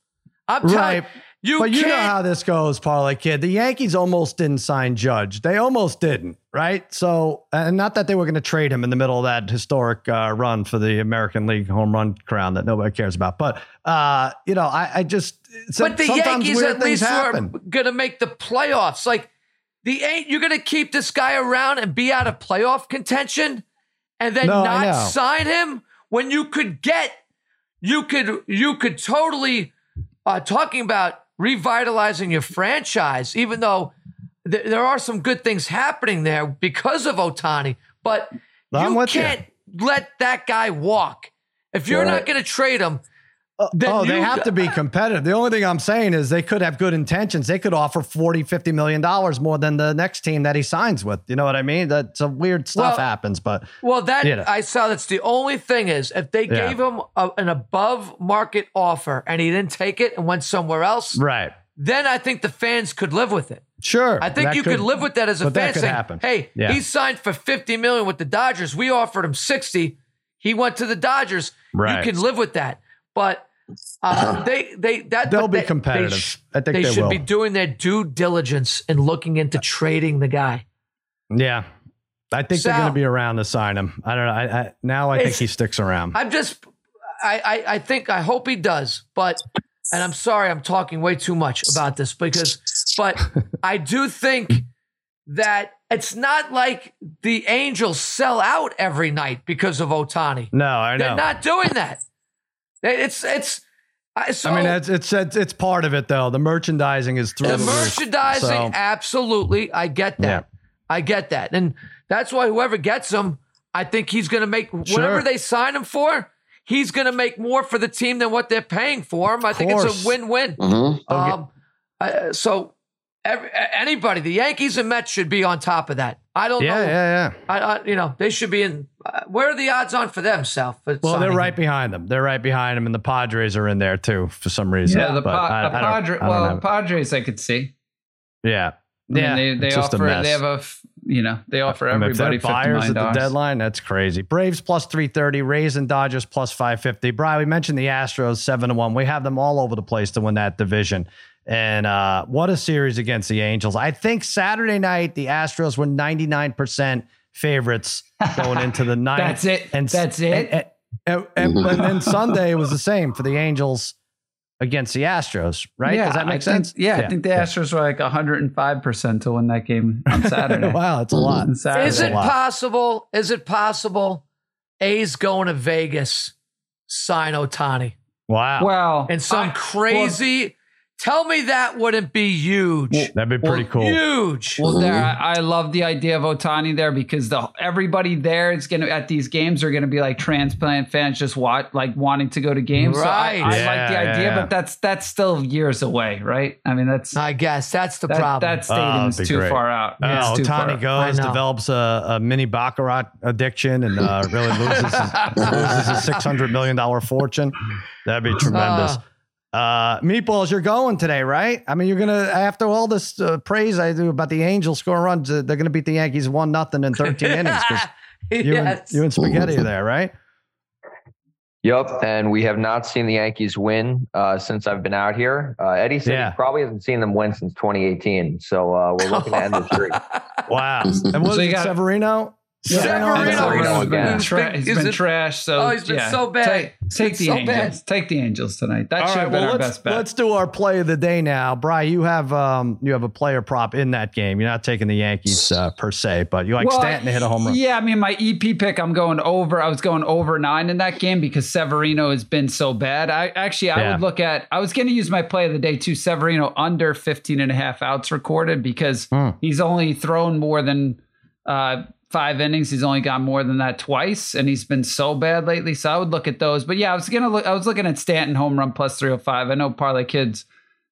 S2: I'm telling
S1: right.
S2: You,
S1: but you know how this goes, Parlay Kid. The Yankees almost didn't sign Judge. They almost didn't, right? So, and not that they were going to trade him in the middle of that historic uh, run for the American League home run crown that nobody cares about. But, uh, you know, I, I just, so-
S2: but the
S1: sometimes
S2: Yankees at least
S1: happen.
S2: are going to make the playoffs. Like the ain't you're going to keep this guy around and be out of playoff contention, and then
S1: No,
S2: not sign him when you could get you could you could totally uh, talking about revitalizing your franchise, even though th- there are some good things happening there because of Ohtani, but
S1: I'm
S2: you can't let that guy walk. If you're
S3: Right.
S2: not going to trade him, Uh,
S1: oh, they have to be competitive. The only thing I'm saying is they could have good intentions. They could offer 40, 50 million dollars more than the next team that he signs with. You know what I mean? That's some weird stuff
S2: Well,
S1: happens, but
S2: Well, that
S1: You know.
S2: I saw. That's the only thing is if they
S1: Yeah.
S2: gave him a, an above market offer and he didn't take it and went somewhere else,
S1: right.
S2: then I think the fans could live with it.
S1: Sure.
S2: I think you could, live with that as a fan
S1: could
S2: saying,
S1: happen.
S2: "Hey,
S1: Yeah.
S2: he signed for fifty million with the Dodgers. We offered him sixty. He went to the Dodgers.
S1: Right.
S2: You can live with that." But uh, they they that
S1: They'll be
S2: they-
S1: competitive.
S2: They, sh-
S1: I think
S2: they
S1: they
S2: should
S1: will.
S2: be doing their due diligence in looking into trading the guy.
S1: Yeah. I think they're going to be around to sign him. I don't know. I, I now I think he sticks around.
S2: I'm just, I, I, I think, I hope he does, but, and I'm sorry, I'm talking way too much about this because, but I do think that it's not like the Angels sell out every night because of Ohtani.
S1: no, I know.
S2: They're not doing that. It's, it's, I, so
S1: I mean, it's, it's it's it's part of it though. The merchandising is through
S2: the
S1: the, roof.
S2: merchandising,
S1: So-
S2: absolutely, I get that. I get that, and that's why whoever gets him, I think he's going to make whatever
S1: Sure.
S2: they sign him for. He's going to make more for the team than what they're paying for him. I think it's a win-win.
S3: Mhm.
S2: Um, uh, so every, anybody, the Yankees and Mets should be on top of that. I don't
S1: Yeah,
S2: know.
S1: yeah, yeah.
S2: I, I, you know, they should be in. Uh, where are the odds on for them, Sal? for
S1: Well, they're right
S2: him?
S1: behind them. They're right behind them, and the Padres are in there too for some reason.
S4: Yeah, the,
S1: But
S4: pa-
S1: I-
S4: the
S1: I
S4: Padre,
S1: I
S4: well,
S1: have-
S4: Padres I could see.
S1: yeah,
S4: I mean,
S1: yeah.
S4: they, they
S1: it's just a
S4: offer
S1: mess.
S4: they have a f- you know they offer
S1: I mean,
S4: everybody fifty
S1: buyers at the deadline. That's crazy. Braves plus three thirty, Rays and Dodgers plus five fifty. Brian, we mentioned the Astros seven to one. We have them all over the place to win that division. And uh, what a series against the Angels! I think Saturday night the Astros were ninety nine percent favorites going into the ninth.
S4: That's it.
S1: And
S4: That's it.
S1: And, and, and- and then Sunday was the same for the Angels against the Astros. Right?
S4: Yeah,
S1: Does that make
S4: I think-
S1: sense?
S4: yeah, I think the Astros were like 105 percent to win that game on Saturday.
S1: wow, it's a lot.
S4: Saturday.
S2: Is it
S1: lot.
S2: possible? Is it possible? A's going to Vegas sign Ohtani
S1: Wow.
S4: Well,
S2: and some
S4: I-
S2: crazy. Tell me that wouldn't be huge.
S1: That'd be pretty
S4: Well,
S1: cool.
S2: Huge.
S4: Well, there, I, I love the idea of Ohtani there because the everybody there is going to at these games are going to be like transplant fans, just watch like wanting to go to games. So I,
S2: Right.
S4: I
S1: Yeah,
S4: like the idea,
S1: yeah.
S4: but that's that's still years away, right? I mean, that's
S2: I guess that's the
S4: that,
S2: problem.
S4: that stadium's
S1: that'd be
S4: too
S1: great.
S4: far out.
S1: Uh,
S4: It's too far
S1: Ohtani
S4: out.
S1: goes,
S2: I know.
S1: develops a, a mini baccarat addiction, and uh, really loses loses a six hundred million dollar fortune. That'd be tremendous. Uh, meatballs, you're going today, right? I mean, you're gonna after all this uh, praise I do about the Angels scoring runs, uh, they're gonna beat the Yankees one nothing in 13 innings. You,
S2: yes.
S1: and, you and Spaghetti are there, right?
S7: Yep, and we have not seen the Yankees win uh, since I've been out here. Uh, Eddie said
S1: Yeah.
S7: he probably hasn't seen them win since 2018. So uh, we're looking to end the streak.
S1: Wow. And what
S4: So
S1: it,
S4: got-
S1: Severino?
S2: Severino.
S7: Severino
S4: he's been, tra- he's
S2: He's
S4: been
S2: been-
S4: trash. So
S2: Oh, he's been
S4: yeah.
S2: so bad.
S4: Take, take the
S2: so
S4: Angels.
S2: bad.
S4: Take the Angels tonight. That
S1: All
S4: should
S1: right,
S4: have been
S1: well,
S4: our best bet.
S1: let's do our play of the day now. Brian, you have um, you have a player prop in that game. You're not taking the Yankees uh, per se, but you like
S4: Well,
S1: Stanton to hit a home run.
S4: Yeah, I mean, my EP pick, I'm going over. I was going over nine in that game because Severino has been so bad. I actually, I
S1: Yeah.
S4: would look at, I was going to use my play of the day too, Severino under 15 and a half outs recorded because
S1: Hmm.
S4: he's only thrown more than uh, five innings. He's only got more than that twice, and he's been so bad lately. So I would look at those. But yeah, I was gonna look. I was looking at Stanton home run plus 305. I know Parlay Kids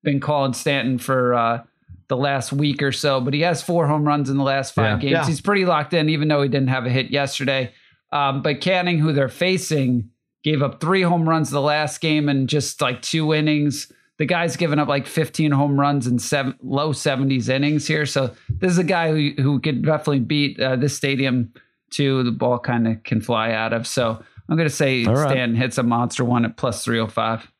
S4: been calling Stanton for uh, the last week or so, but he has four home runs in the last five
S1: Yeah.
S4: games.
S2: Yeah.
S4: He's pretty locked in, even though he didn't have a hit yesterday. Um, but Canning, who they're facing, gave up three home runs the last game and just like two innings. The guy's given up like 15 home runs in seven, low 70s innings here. So this is a guy who, who could definitely beat uh, this stadium too. The ball kind of can fly out of. So I'm going to say
S1: All right.
S4: Stanton hits a monster one at plus 305.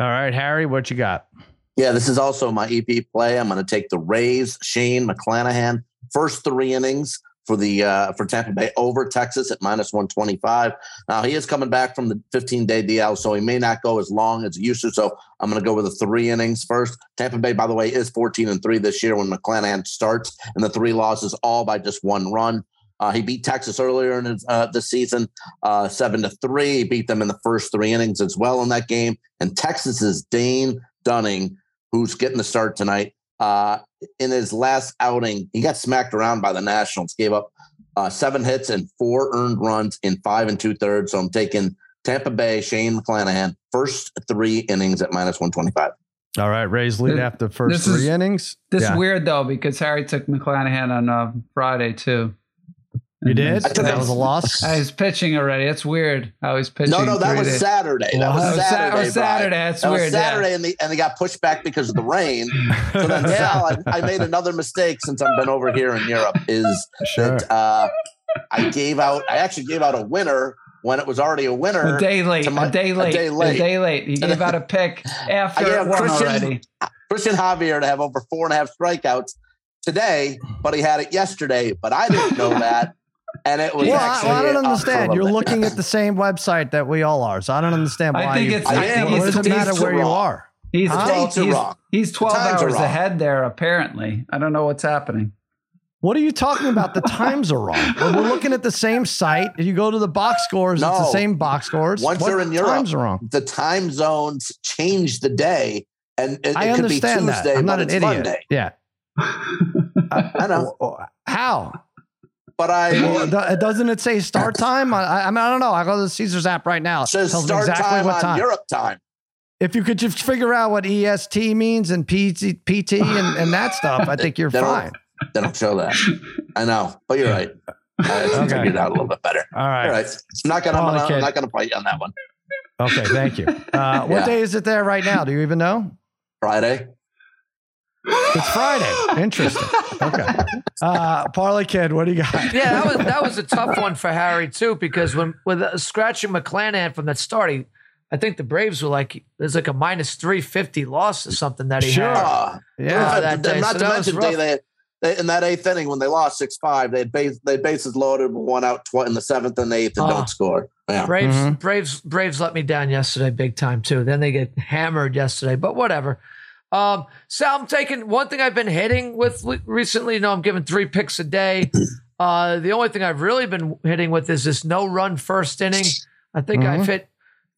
S1: All right, Harry, what you got?
S3: Yeah, this is also my EP play. I'm going to take the Rays, Shane McClanahan, first three innings for the uh, for Tampa Bay over Texas at minus 125. Now he is coming back from the 15 day DL, so he may not go as long as he used to. So I'm going to go with the three innings first. Tampa Bay, by the way, is 14 and three this year when McClanahan starts, and the three losses all by just one run. Uh, he beat Texas earlier in his, uh, the season, uh, seven to three. He beat them in the first three innings as well in that game. And Texas's Dane Dunning, who's getting the start tonight, uh, in his last outing, he got smacked around by the Nationals. Gave up uh, seven hits and four earned runs in five and two thirds. So I'm taking Tampa Bay, Shane McClanahan, first three innings at minus 125.
S1: All right, Rays lead
S4: This-
S1: after the first
S4: this
S1: three
S4: is-
S1: innings.
S4: This
S1: Yeah.
S4: is weird though, because Harry took McClanahan on uh, Friday too.
S1: You did?
S3: I took
S1: That
S3: him.
S1: was a loss.
S4: I was pitching already. It's weird how he's pitching.
S3: No, no, that was
S4: days.
S3: Saturday. That
S1: Well,
S3: was
S1: that
S4: was
S3: Saturday.
S4: or
S3: Brian.
S4: Saturday. That's
S3: that was
S4: weird, yeah.
S3: Saturday, and, the, and they got pushed back because of the rain. So then, Sal, I, I made another mistake since I've been over here in Europe. Is
S1: Sure.
S3: that uh, I gave out? I actually gave out a winner when it was already a winner.
S4: A day late.
S3: to my-
S4: a day late.
S3: A day late.
S4: A day late. He gave out a pick after
S3: gave
S4: it won
S3: Cristian-
S4: already.
S3: Cristian Javier to have over four and a half strikeouts today, but he had it yesterday. But I didn't know that, and it was
S1: Well, I,
S3: actually.
S1: well, I don't understand. You're looking at the same website that we all are, so I don't understand
S4: I
S1: why.
S4: think
S1: you,
S4: it's-
S3: I
S1: what
S3: think
S1: does
S3: he's-
S1: it matter
S3: he's
S1: where you are?
S4: He's
S3: The
S4: 12, he's,
S3: wrong.
S4: he's 12 hours
S3: wrong.
S4: ahead there, apparently. I don't know what's happening.
S1: What are you talking about? The times are wrong. We're looking at the same site. If you go to the box scores, it's the same box scores.
S3: Once
S1: what
S3: you're in Europe,
S1: times are wrong.
S3: the time zones change the day, and it,
S1: I
S3: it could be
S1: understand
S3: Tuesday,
S1: that. I'm not an
S3: it's
S1: idiot.
S3: Monday.
S1: Yeah.
S3: I know,
S1: How?
S3: But I
S1: Well, doesn't it say start time? I, I mean, I don't know. I go to the Caesars app right now.
S3: it says
S1: Tells
S3: start
S1: exactly
S3: time
S1: what
S3: on
S1: time.
S3: Europe time.
S1: If you could just figure out what EST means and PT, PT and, and that stuff, I think you're
S3: They don't-
S1: fine.
S3: They don't show that. I know, but you're right. I to
S1: Okay.
S3: figure it out a little bit better.
S1: All right.
S3: All right, I'm not gonna. I'm. I'm not gonna fight you on that one.
S1: Okay. Thank you. Uh, what
S3: Yeah.
S1: day is it there right now? Do you even know?
S3: Friday.
S1: It's Friday. Interesting. Okay. Uh, Parlay Kid, what do you got?
S2: Yeah, that was that was a tough one for Harry too because when with uh, scratching McClanahan from the start, he, I think the Braves were like there's like a minus three fifty loss or something that he
S1: Sure.
S2: had.
S3: Uh,
S1: Yeah.
S2: Oh, that day.
S3: not
S2: So
S3: to
S2: that was
S3: mention
S2: rough.
S3: they, they, they in that eighth inning when they lost six five, they had base they had bases loaded, with one out tw- in the seventh and eighth, and
S2: Oh.
S3: don't score. Yeah.
S2: Braves,
S1: Mhm.
S2: Braves, Braves let me down yesterday, big time too. Then they get hammered yesterday, but whatever. Um, so I'm taking one thing I've been hitting with recently. You know, I'm giving three picks a day. Uh, the only thing I've really been hitting with is this no run first inning. I think I've hit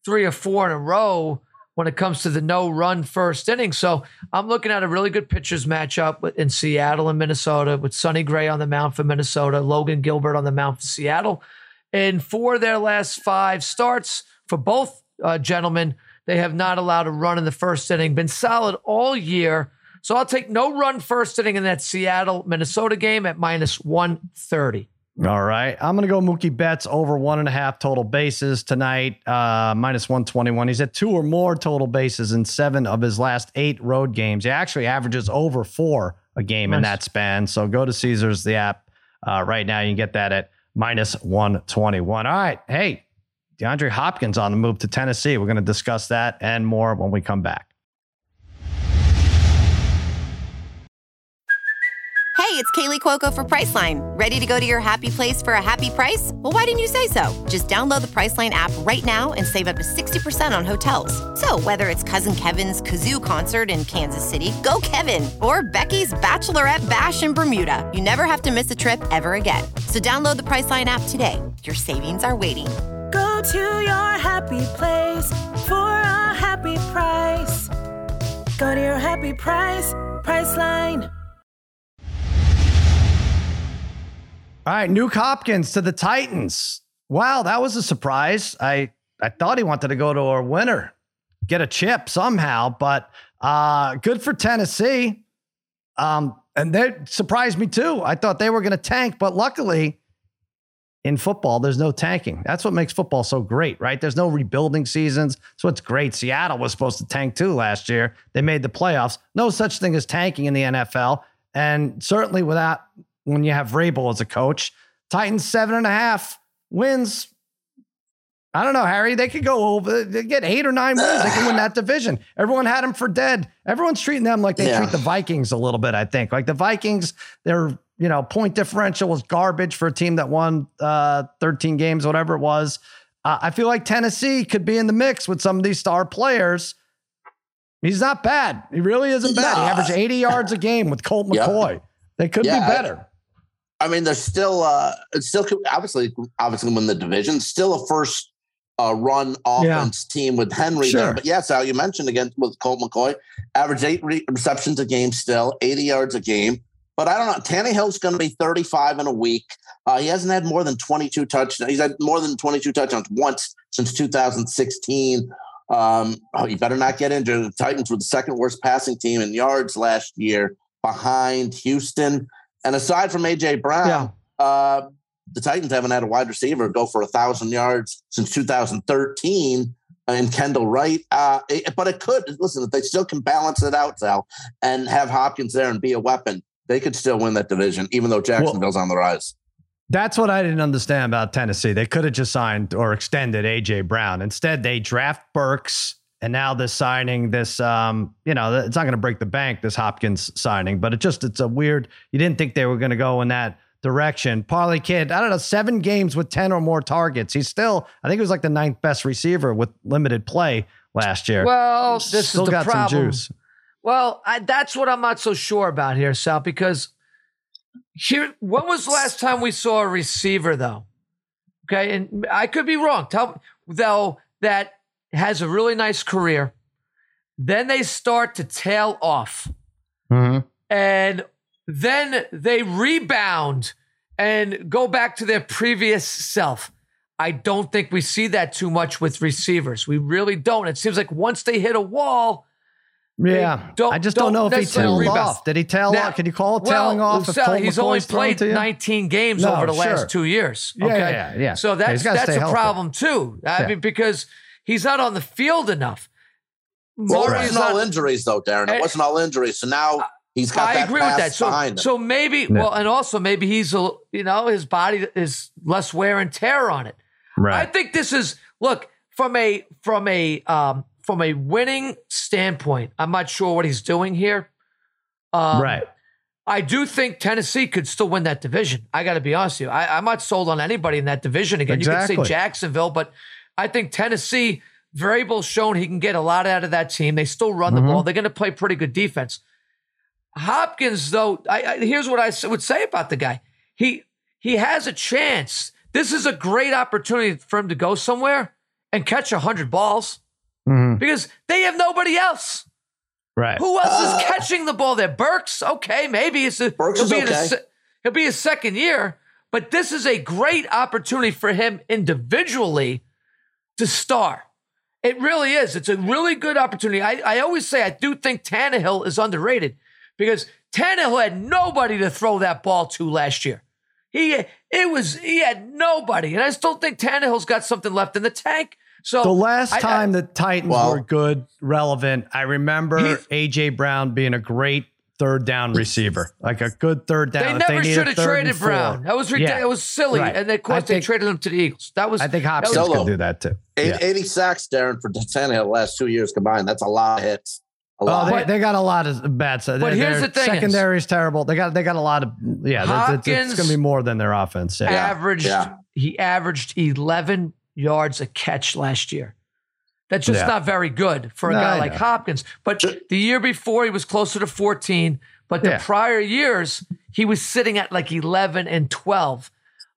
S2: three or four in a row when it comes to the no run first inning. So I'm looking at a really good pitchers matchup in Seattle and Minnesota with Sonny Gray on the mound for Minnesota, Logan Gilbert on the mound for Seattle. And for their last five starts for both uh, gentlemen, they have not allowed a run in the first inning, been solid all year. So I'll take no run first inning in that Seattle Minnesota game at minus 130.
S1: All right. I'm going to go Mookie Betts over one and a half total bases tonight, uh, minus 121. He's at two or more total bases in seven of his last eight road games. He actually averages over four a game nice. in that span. So go to Caesars, the app uh, right now. You can get that at minus 121. All right. Hey, DeAndre Hopkins on the move to Tennessee. We're going to discuss that and more when we come back.
S8: Hey, it's Kaley Cuoco for Priceline. Ready to go to your happy place for a happy price? Well, why didn't you say so? Just download the Priceline app right now and save up to 60% on hotels. So, whether it's Cousin Kevin's Kazoo concert in Kansas City, go Kevin, or Becky's Bachelorette Bash in Bermuda, you never have to miss a trip ever again. So, download the Priceline app today. Your savings are waiting
S9: Go to your happy place for a happy price. Go to your happy price, Priceline.
S1: All right, Nuk Hopkins to the Titans. Wow, that was a surprise. I I thought he wanted to go to a winner, get a chip somehow, but uh, good for Tennessee. Um, and that surprised me too. I thought they were going to tank, but luckily in football, there's no tanking. That's what makes football so great, right? There's no rebuilding seasons. So it's great. Seattle was supposed to tank too last year. They made the playoffs. No such thing as tanking in the NFL. And certainly without when you have Vrabel as a coach, Titans seven and a half wins. I don't know, Harry. They could go over, they get eight or nine wins. They can win that division. Everyone had them for dead. Everyone's treating them like they yeah. treat the Vikings a little bit, I think. Like the Vikings, they're you know, point differential was garbage for a team that won uh, 13 games, whatever it was. Uh, I feel like Tennessee could be in the mix with some of these star players. He's not bad. He really isn't bad. He averaged 80 yards a game with Colt McCoy. Yep. They could yeah, be better.
S3: I, I mean, they're still, uh, it's still obviously, obviously win the division. Still a first uh, run offense yeah. team with Henry sure. there. But yes, Al, you mentioned again with Colt McCoy, average eight re- receptions a game, still 80 yards a game. But I don't know. Tannehill's going to be 35 in a week. Uh, he hasn't had more than 22 touchdowns. He's had more than 22 touchdowns once since 2016. Um, oh, you better not get injured. The Titans were the second worst passing team in yards last year, behind Houston. And aside from AJ Brown, yeah. uh, the Titans haven't had a wide receiver go for a thousand yards since 2013 and Kendall Wright. Uh, it, but it could listen if they still can balance it out, Sal, and have Hopkins there and be a weapon they could still win that division, even though Jacksonville's well, on the rise.
S1: That's what I didn't understand about Tennessee. They could have just signed or extended AJ Brown. Instead, they draft Burks, and now they're signing this. Um, you know, it's not going to break the bank. This Hopkins signing, but it just it's a weird. You didn't think they were going to go in that direction. Parlay Kid, I don't know, seven games with ten or more targets. He's still, I think, he was like the ninth best receiver with limited play last year.
S2: Well, this still is the got problem. some juice. Well, I, that's what I'm not so sure about here, Sal, because here, when was the last time we saw a receiver, though? Okay, and I could be wrong. Tell though that has a really nice career. Then they start to tail off, mm-hmm. and then they rebound and go back to their previous self. I don't think we see that too much with receivers. We really don't. It seems like once they hit a wall,
S1: yeah, I just don't, don't know if he tailed rebound. off. Did he tail now, off? Can you call it tailing well, off?
S2: Sal, he's only played 19 games no, over the sure. last two years. Okay? Yeah, yeah, yeah. So that's that's a healthy. problem too. I yeah. mean, because he's not on the field enough.
S3: Well, it wasn't all injuries though, Darren. It wasn't all injuries. So now he's got. I agree with that.
S2: So, so maybe yeah. well, and also maybe he's a you know his body is less wear and tear on it. Right. I think this is look from a from a um from a winning standpoint, I'm not sure what he's doing here.
S1: Um, right.
S2: I do think Tennessee could still win that division. I got to be honest with you. I, am not sold on anybody in that division again. Exactly. You could say Jacksonville, but I think Tennessee, Vrabel's shown he can get a lot out of that team. They still run mm-hmm. the ball. They're going to play pretty good defense. Hopkins, though, I, I, here's what I would say about the guy. He he has a chance. This is a great opportunity for him to go somewhere and catch 100 balls
S1: Mhm.
S2: because they have nobody else.
S1: Right.
S2: Who else
S3: Uh,
S2: is catching the ball there? Burks, okay, maybe it's a,
S3: Burks
S2: he'll
S3: is
S2: be in
S3: okay.
S2: his, he'll be his second year, but this is a great opportunity for him individually to star. It really is. It's a really good opportunity. I, I always say I do think Tannehill is underrated because Tannehill had nobody to throw that ball to last year. He it was he had nobody, and I still think Tannehill's got something left in the tank. So
S1: The last
S2: I- I-
S1: time the Titans
S3: Well-
S1: were good, relevant, I remember AJ Brown being a great third down receiver, like a good third down.
S2: Receiver.
S1: They
S2: never
S1: needed
S2: should have traded. Brown. That was ridiculous.
S1: Yeah.
S2: It was silly,
S1: Right.
S2: and then, of course
S1: I
S2: they
S1: think-
S2: traded him to the Eagles. That was
S1: I think
S2: that
S1: Hopkins
S2: was-
S3: Solo.
S1: could do that too.
S3: Eight-
S1: Yeah.
S3: 80 sacks, Darren, for Tannehill the last two years combined. That's a lot of hits. A
S1: Oh,
S3: lot.
S1: they,
S2: But-
S1: they got a lot of bad stuff.
S2: But
S1: Their-
S2: here's
S1: their
S2: the thing
S1: secondary is terrible. They got they got a lot of yeah. that's- it's, it's
S2: Hopkins-
S1: going to be more than their offense. Yeah.
S2: averaged
S3: yeah.
S2: he averaged 11 yards a catch last year. That's just
S1: Yeah.
S2: not very good for a
S1: No,
S2: guy
S1: I
S2: like
S1: know.
S2: Hopkins. But the year before he was closer to 14, but the
S1: Yeah.
S2: prior years he was sitting at like 11 and 12.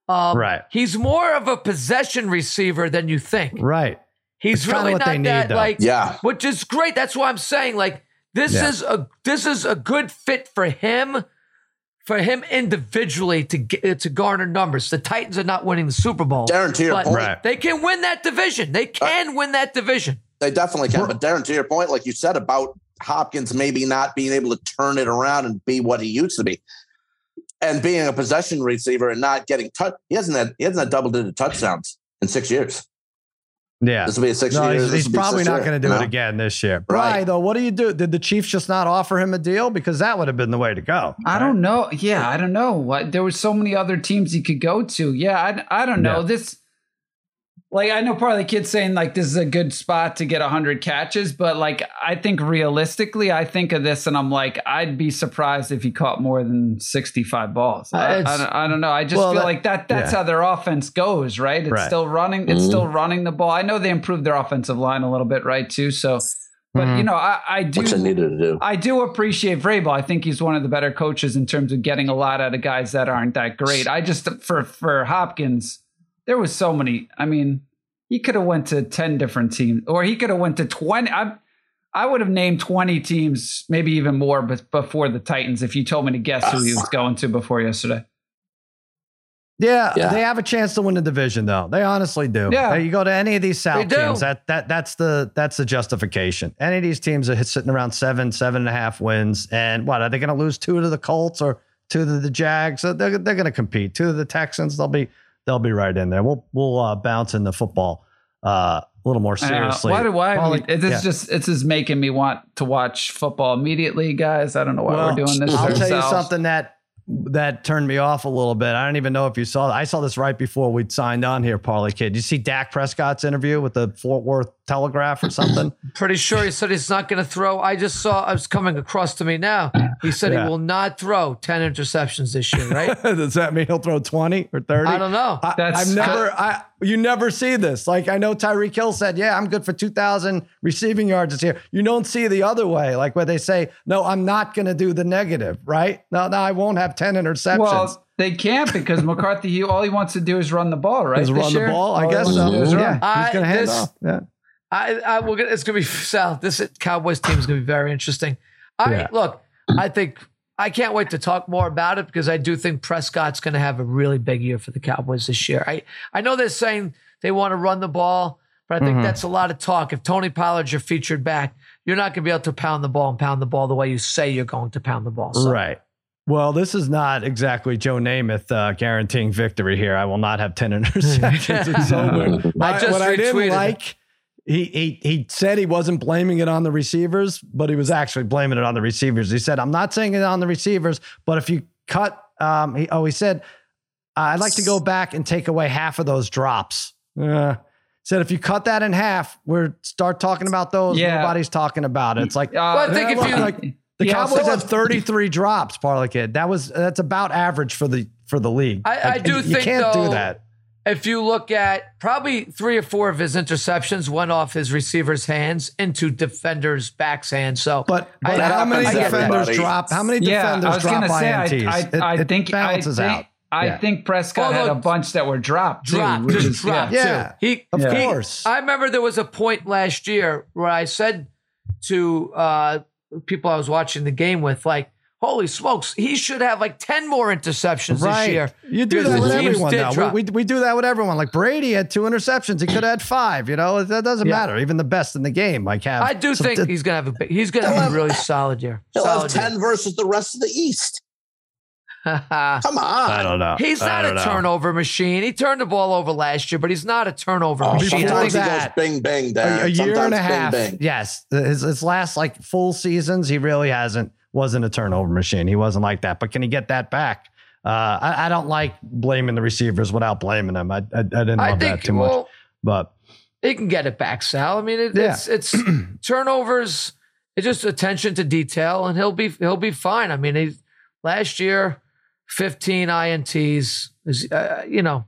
S2: Um,
S1: Right.
S2: He's more of a possession receiver than you think.
S1: Right.
S2: He's
S1: It's
S2: really
S1: what
S2: not
S1: they need,
S2: that
S1: though.
S2: like
S3: Yeah.
S2: which is great. That's why I'm saying like this
S1: Yeah.
S2: is a this is a good fit for him for him individually to get uh, to garner numbers. The Titans are not winning the Super Bowl.
S3: Darren, to your
S2: but
S3: point,
S1: Right.
S2: they can win that division. They uh, can win that division.
S3: they definitely can. But Darren, to your point, like you said about Hopkins maybe not being able to turn it around and be what he used to be, and being a possession receiver and not getting touch, he hasn't had he hasn't had double digit touchdowns in six years.
S1: Yeah.
S3: This will be a six
S1: No,
S3: years.
S1: he's, he's probably not going to do
S3: you
S1: it again this year.
S3: Right.
S1: Bry, though, what do you do? Did the Chiefs just not offer him a deal? Because that would have been the way to go.
S4: I don't know. Yeah, I don't know. What there were so many other teams he could go to. Yeah, I, I don't know.
S1: Yeah.
S4: This like I know part of the kids saying like this is a good spot to get 100 catches, but like I think realistically I think of this and I'm like I'd be surprised if he caught more than 65 balls. I,
S2: Uh,
S4: I,
S2: it's-
S4: don't, I don't know. I just
S1: Well,
S4: feel
S1: that-
S4: like that that's
S1: yeah.
S4: how their offense goes, right? It's
S1: Right.
S4: still running it's
S3: Mhm.
S4: still running the ball. I know they improved their offensive line a little bit, right, too. So but
S1: Mhm.
S4: you know, I, I do
S3: Which they needed to do.
S4: I do appreciate Vrabel. I think he's one of the better coaches in terms of getting a lot out of guys that aren't that great. I just for for Hopkins, there was so many. I mean, he could have went to ten different teams, or he could have went to twenty. I I would have named twenty teams, maybe even more, but before the Titans, if you told me to guess who he was ah. going to before yesterday.
S1: Yeah,
S3: Yeah.
S1: they have a chance to win the division, though. They honestly do.
S4: Yeah.
S1: Hey, you go to any of these South teams, that that that's the that's the justification. Any of these teams are sitting around seven, seven and a half wins, and what are they going to lose two to the Colts or two to the Jags? They're they're going to compete. Two to the Texans, they'll be they'll be right in there. We'll we'll uh, bounce into football uh, a little more
S4: I don't know.
S1: seriously.
S4: why do why?
S1: Paulie-
S4: this
S1: yeah.
S4: is just it's just making me want to watch football immediately, guys. I don't know why
S1: Well,
S4: we're doing this.
S1: I'll
S4: to
S1: tell you something that that turned me off a little bit. I don't even know if you saw. I saw this right before we signed on here, Parlay Kid. You see Dak Prescott's interview with the Fort Worth Telegraph or something?
S2: Pretty sure he said he's not going to throw. I just saw. I was coming across to me now. He said
S1: Yeah.
S2: he will not throw ten interceptions this year. Right?
S1: Does that mean he'll throw twenty or thirty?
S2: I don't know.
S1: I,
S4: That's-
S1: I've never. I you never see this. Like I know Tyreek Hill said, "Yeah, I'm good for two thousand receiving yards this year." You don't see the other way, like where they say, "No, I'm not going to do the negative." Right? No, no, I won't have ten interceptions.
S4: Well, they can't because McCarthy. He all he wants to do is run the ball, right?
S1: Is
S4: this
S1: run the ball. I
S4: All
S1: guess so.
S4: do.
S1: Yeah,
S2: I-
S1: he's going to hand
S2: this-
S1: off. Yeah.
S2: I, I will get. It's going to be Sal. This Cowboys team is going to be very interesting. I
S1: Yeah.
S2: look. I think I can't wait to talk more about it because I do think Prescott's going to have a really big year for the Cowboys this year. I I know they're saying they want to run the ball, but I think
S1: Mhm.
S2: that's a lot of talk. If Tony Pollard's your featured back, you're not going to be able to pound the ball and pound the ball the way you say you're going to pound the ball. So,
S1: Right. Well, this is not exactly Joe Namath uh, guaranteeing victory here. I will not have 10 interceptions. It's over.
S2: I just
S1: what I didn't
S2: retweeted it.
S1: like, he, he, he said he wasn't blaming it on the receivers, but he was actually blaming it on the receivers. He said, I'm not saying it on the receivers, but if you cut, um, he, oh, he said, I'd like to go back and take away half of those drops. Uh, said if you cut that in half, we're start talking about those.
S4: Yeah.
S1: Nobody's talking about it. It's like,
S4: Uh,
S2: Well, I think if you-
S1: like, the
S4: Yeah,
S1: Cowboys
S4: so-
S1: have 33 drops, Parlay Kid. That was that's about average for the for the league.
S2: I- I
S1: Like,
S2: do
S1: you
S2: think,
S1: can't
S2: though,
S1: do that.
S2: If you look at probably three or four of his interceptions went off his receiver's hands into defenders' backs hands. So,
S1: But but
S2: I-
S1: how many
S2: get
S1: defenders
S3: buddy.
S1: drop? How many
S4: Yeah, I
S1: defenders
S4: was
S1: drop
S4: gonna say, I-
S1: INTs?
S4: I-
S1: it,
S4: I
S1: it
S4: think- I
S1: balances
S4: think-
S1: out.
S4: I
S1: Yeah.
S4: think Prescott
S2: Although-
S4: had a bunch that were dropped. Too,
S2: Dropped,
S4: which
S2: just
S4: is-
S2: dropped.
S4: yeah.
S1: Yeah.
S2: too. He,
S1: Of
S2: he-
S1: course.
S2: I remember there was a point last year where I said to uh, people I was watching the game with, like, "Holy smokes, he should have like ten more interceptions
S1: right.
S2: this year."
S1: You do that with everyone,
S2: did
S1: though. We, we, we do that with everyone. Like Brady had two interceptions. He could have had five. You know, that doesn't
S2: Yeah.
S1: matter. Even the best in the game, like have.
S2: I do
S1: some-
S2: think he's gonna have a he's gonna have a really solid year.
S3: He'll have
S2: Solid year.
S3: ten versus the rest of the East. Come on.
S1: I don't know.
S2: He's not a
S1: don't know.
S2: turnover machine. He turned the ball over last year, but he's not a turnover
S3: Oh,
S2: machine. I
S1: before
S3: sometimes he
S1: that-
S3: goes bing bang.
S1: A, a year
S3: Sometimes
S1: and a half.
S3: Bing, bang.
S1: Yes, his his last like full seasons, he really hasn't wasn't a turnover machine. He wasn't like that. But can he get that back? Uh, I, I don't like blaming the receivers without blaming them. I I, I didn't
S2: I
S1: love
S2: think
S1: that too much. But
S2: he can get it back, Sal. I mean, it,
S1: Yeah.
S2: it's it's turnovers. It's just attention to detail, and he'll be he'll be fine. I mean, he last year, fifteen ints. Is uh, you know,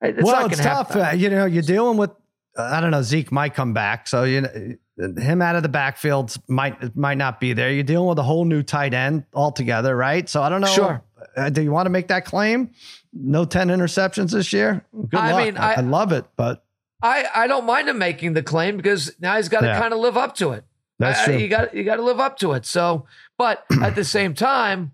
S2: it's
S1: well,
S2: not
S1: it's tough.
S2: happen.
S1: Uh, you know, you're dealing with. Uh, I don't know. Zeke might come back, so you know, him out of the backfield might might not be there. You're dealing with a whole new tight end altogether, right? So I don't know.
S2: Sure.
S1: Uh, do you want to make that claim? No ten interceptions this year. Good
S2: I
S1: luck.
S2: mean,
S1: I,
S2: I-
S1: I love it, but
S2: I I don't mind him making the claim because now he's got to
S1: Yeah.
S2: kind of live up to it.
S1: that's
S2: I-
S1: true.
S2: You got you got to live up to it. So, but at the same time,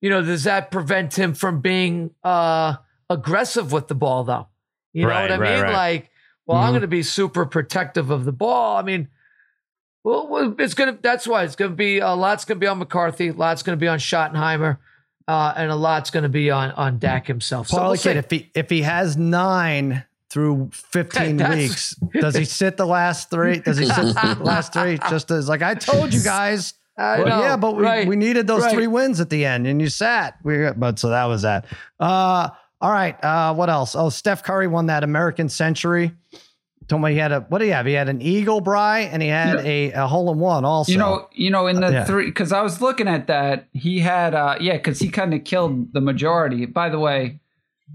S2: you know, does that prevent him from being uh aggressive with the ball though? You know what I
S1: right,
S2: mean?
S1: right.
S2: Like, well, I'm
S1: Mhm.
S2: going to be super protective of the ball. I mean, well, it's going to that's why it's going to be a lot's going to be on McCarthy, a lot's going to be on Schottenheimer, uh, and a lot's going to be on on Dak himself. So
S1: Parlay
S2: we'll
S1: if he if he has nine through 15
S2: That's-
S1: weeks, does he sit the last three? Does he sit the last three? Just as like I told you guys. Well,
S2: know,
S1: yeah, but we,
S2: right,
S1: we needed those
S2: right.
S1: three wins at the end, and you sat. We but so that was that. Uh, all right. Uh, what else? Oh, Steph Curry won that American Century. Told me he had a what do you have? He had an eagle, Bry, and he had a, a hole in one also.
S4: You know, you know, in the
S1: Yeah.
S4: three because I was looking at that, he had uh yeah, because he kind of killed the majority. By the way,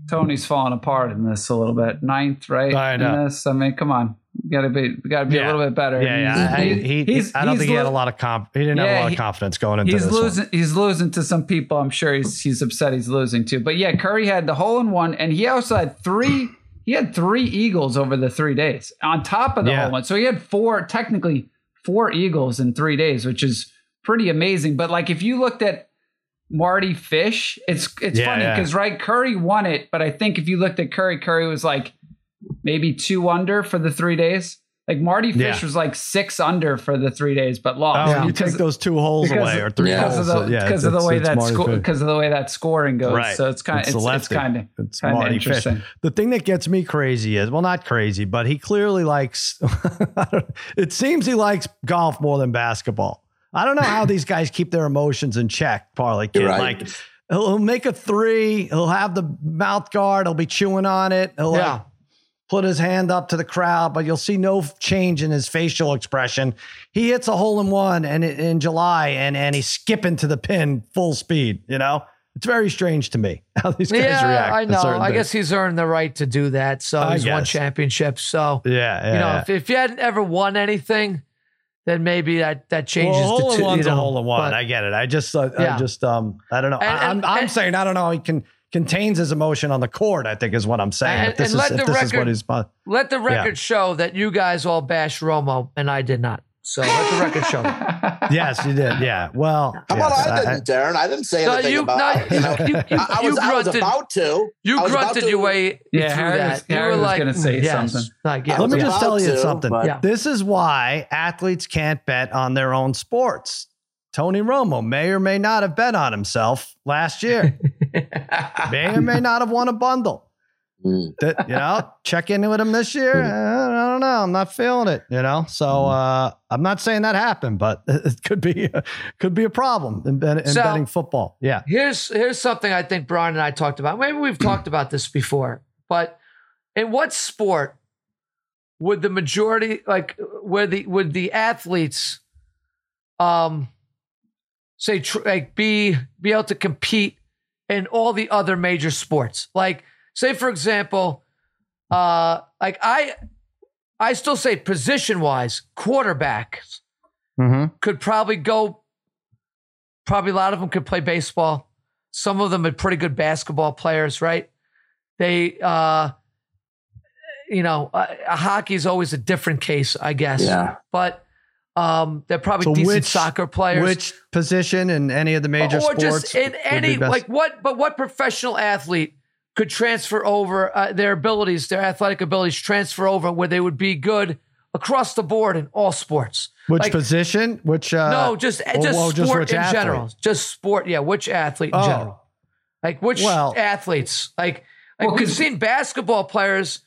S4: Tony's falling apart in this a little bit. Ninth, right?
S1: I
S4: In
S1: know.
S4: this, I mean, come on, we gotta be, gotta be
S1: Yeah.
S4: a little bit better.
S1: yeah, yeah. I, he,
S4: he's-
S1: I don't
S4: he's
S1: think he had a lot of comp. He didn't have a lot of confidence going into
S4: He's
S1: this. one.
S4: losing. He's losing to some people. I'm sure he's he's upset. He's losing to. But yeah, Curry had the hole in one, and he also had three. He had three eagles over the three days on top of the
S1: Yeah.
S4: hole in one. So he had four, technically four eagles in three days, which is pretty amazing. But like if you looked at Mardy Fish, it's it's
S1: Yeah,
S4: funny
S1: yeah.
S4: because right Curry won it, but I think if you looked at Curry, Curry was like maybe two under for the three days. Like Mardy Fish
S1: Yeah.
S4: was like six under for the three days, but lost.
S1: Oh,
S4: lost.
S1: you take those two holes away or three
S3: Yeah.
S4: because
S1: holes.
S4: of the,
S1: so, yeah,
S4: because of the way that
S1: Mardy
S4: sco- because of the way that scoring goes.
S1: Right.
S4: So it's kind of
S1: the
S4: it's, it's kind of
S1: It's
S4: kind of
S1: Mardy Fish. The thing that gets me crazy is, well, not crazy, but he clearly likes. It seems he likes golf more than basketball. I don't know how these guys keep their emotions in check, Parlay Kid.
S3: Right.
S1: Like he'll, he'll make a three, he'll have the mouth guard, he'll be chewing on it, he'll like,
S2: Yeah.
S1: Put his hand up to the crowd, but you'll see no change in his facial expression. He hits a hole in one and in July, and and he's skipping to the pin full speed. You know, it's very strange to me how these guys
S2: yeah,
S1: react.
S2: I know. I guess he's earned the right to do that. So
S1: I
S2: he's won championships. So
S1: Yeah, yeah.
S2: you know,
S1: yeah.
S2: if, if you hadn't ever won anything, then maybe that that changes.
S1: well, hole
S2: the
S1: in one's
S2: you
S1: a hole in one.
S2: but-
S1: I get it. I just, uh. I just, um, I don't know.
S2: And-
S1: I,
S2: and-
S1: I'm, I'm
S2: and-
S1: saying I don't know. He can contains his emotion on the court. I think is what I'm saying.
S2: And-
S1: if this
S2: and
S1: is,
S2: let
S1: if
S2: the
S1: this is what
S2: record-
S1: he's.
S2: Let the record show that you guys all bashed Romo and I did not. So let the record show.
S1: Yes, you did. Yeah. Well,
S3: How about
S1: yes,
S3: I didn't, Darren? I didn't say
S2: No,
S3: anything
S2: you-
S3: about.
S2: no,
S3: you know,
S2: you- you-
S3: I, I
S2: you
S3: was, I was about to.
S2: You
S3: I was about
S2: grunted
S3: to-
S2: your way
S4: Yeah,
S2: through
S4: Harry
S2: that.
S4: was-
S2: you
S4: Harry
S2: were
S4: was
S2: like,
S4: gonna say
S2: yes.
S4: something.
S2: Like, yeah,
S1: Let me just tell you
S3: to,
S1: something.
S3: but-
S2: Yeah.
S1: This is why athletes can't bet on their own sports. Tony Romo may or may not have bet on himself last year. may or may not have won a bundle.
S3: Mm.
S1: That, you know, check in with him this year. Uh, I don't know. I'm not feeling it. You know, so uh, I'm not saying that happened, but it could be could be a problem in, in
S2: So-
S1: betting football. Yeah.
S2: Here's here's something I think Brian and I talked about. Maybe we've talked about this before, but in what sport would the majority like where the would the athletes um say tr- like be be able to compete in all the other major sports? Like say for example, uh like I I still say position wise, quarterbacks
S1: Mm-hmm.
S2: could probably go. Probably a lot of them could play baseball. Some of them are pretty good basketball players, right? They, uh, you know, uh, hockey is always a different case, I guess.
S3: Yeah.
S2: But um, they're probably
S1: So
S2: decent
S1: which-
S2: soccer players.
S1: Which position in any of the major
S2: or
S1: sports?
S2: just in any like what? But what professional athlete could transfer over uh, their abilities, their athletic abilities, transfer over where they would be good across the board in all sports?
S1: which
S2: like-
S1: position? Which uh,
S2: no, just
S1: or-
S2: just
S1: or
S2: sport
S1: which
S2: in
S1: athlete?
S2: general. Just sport. Yeah, which athlete in
S1: Oh.
S2: general? Like which
S1: Well-
S2: athletes? Like like
S4: Well,
S2: we've seen basketball players.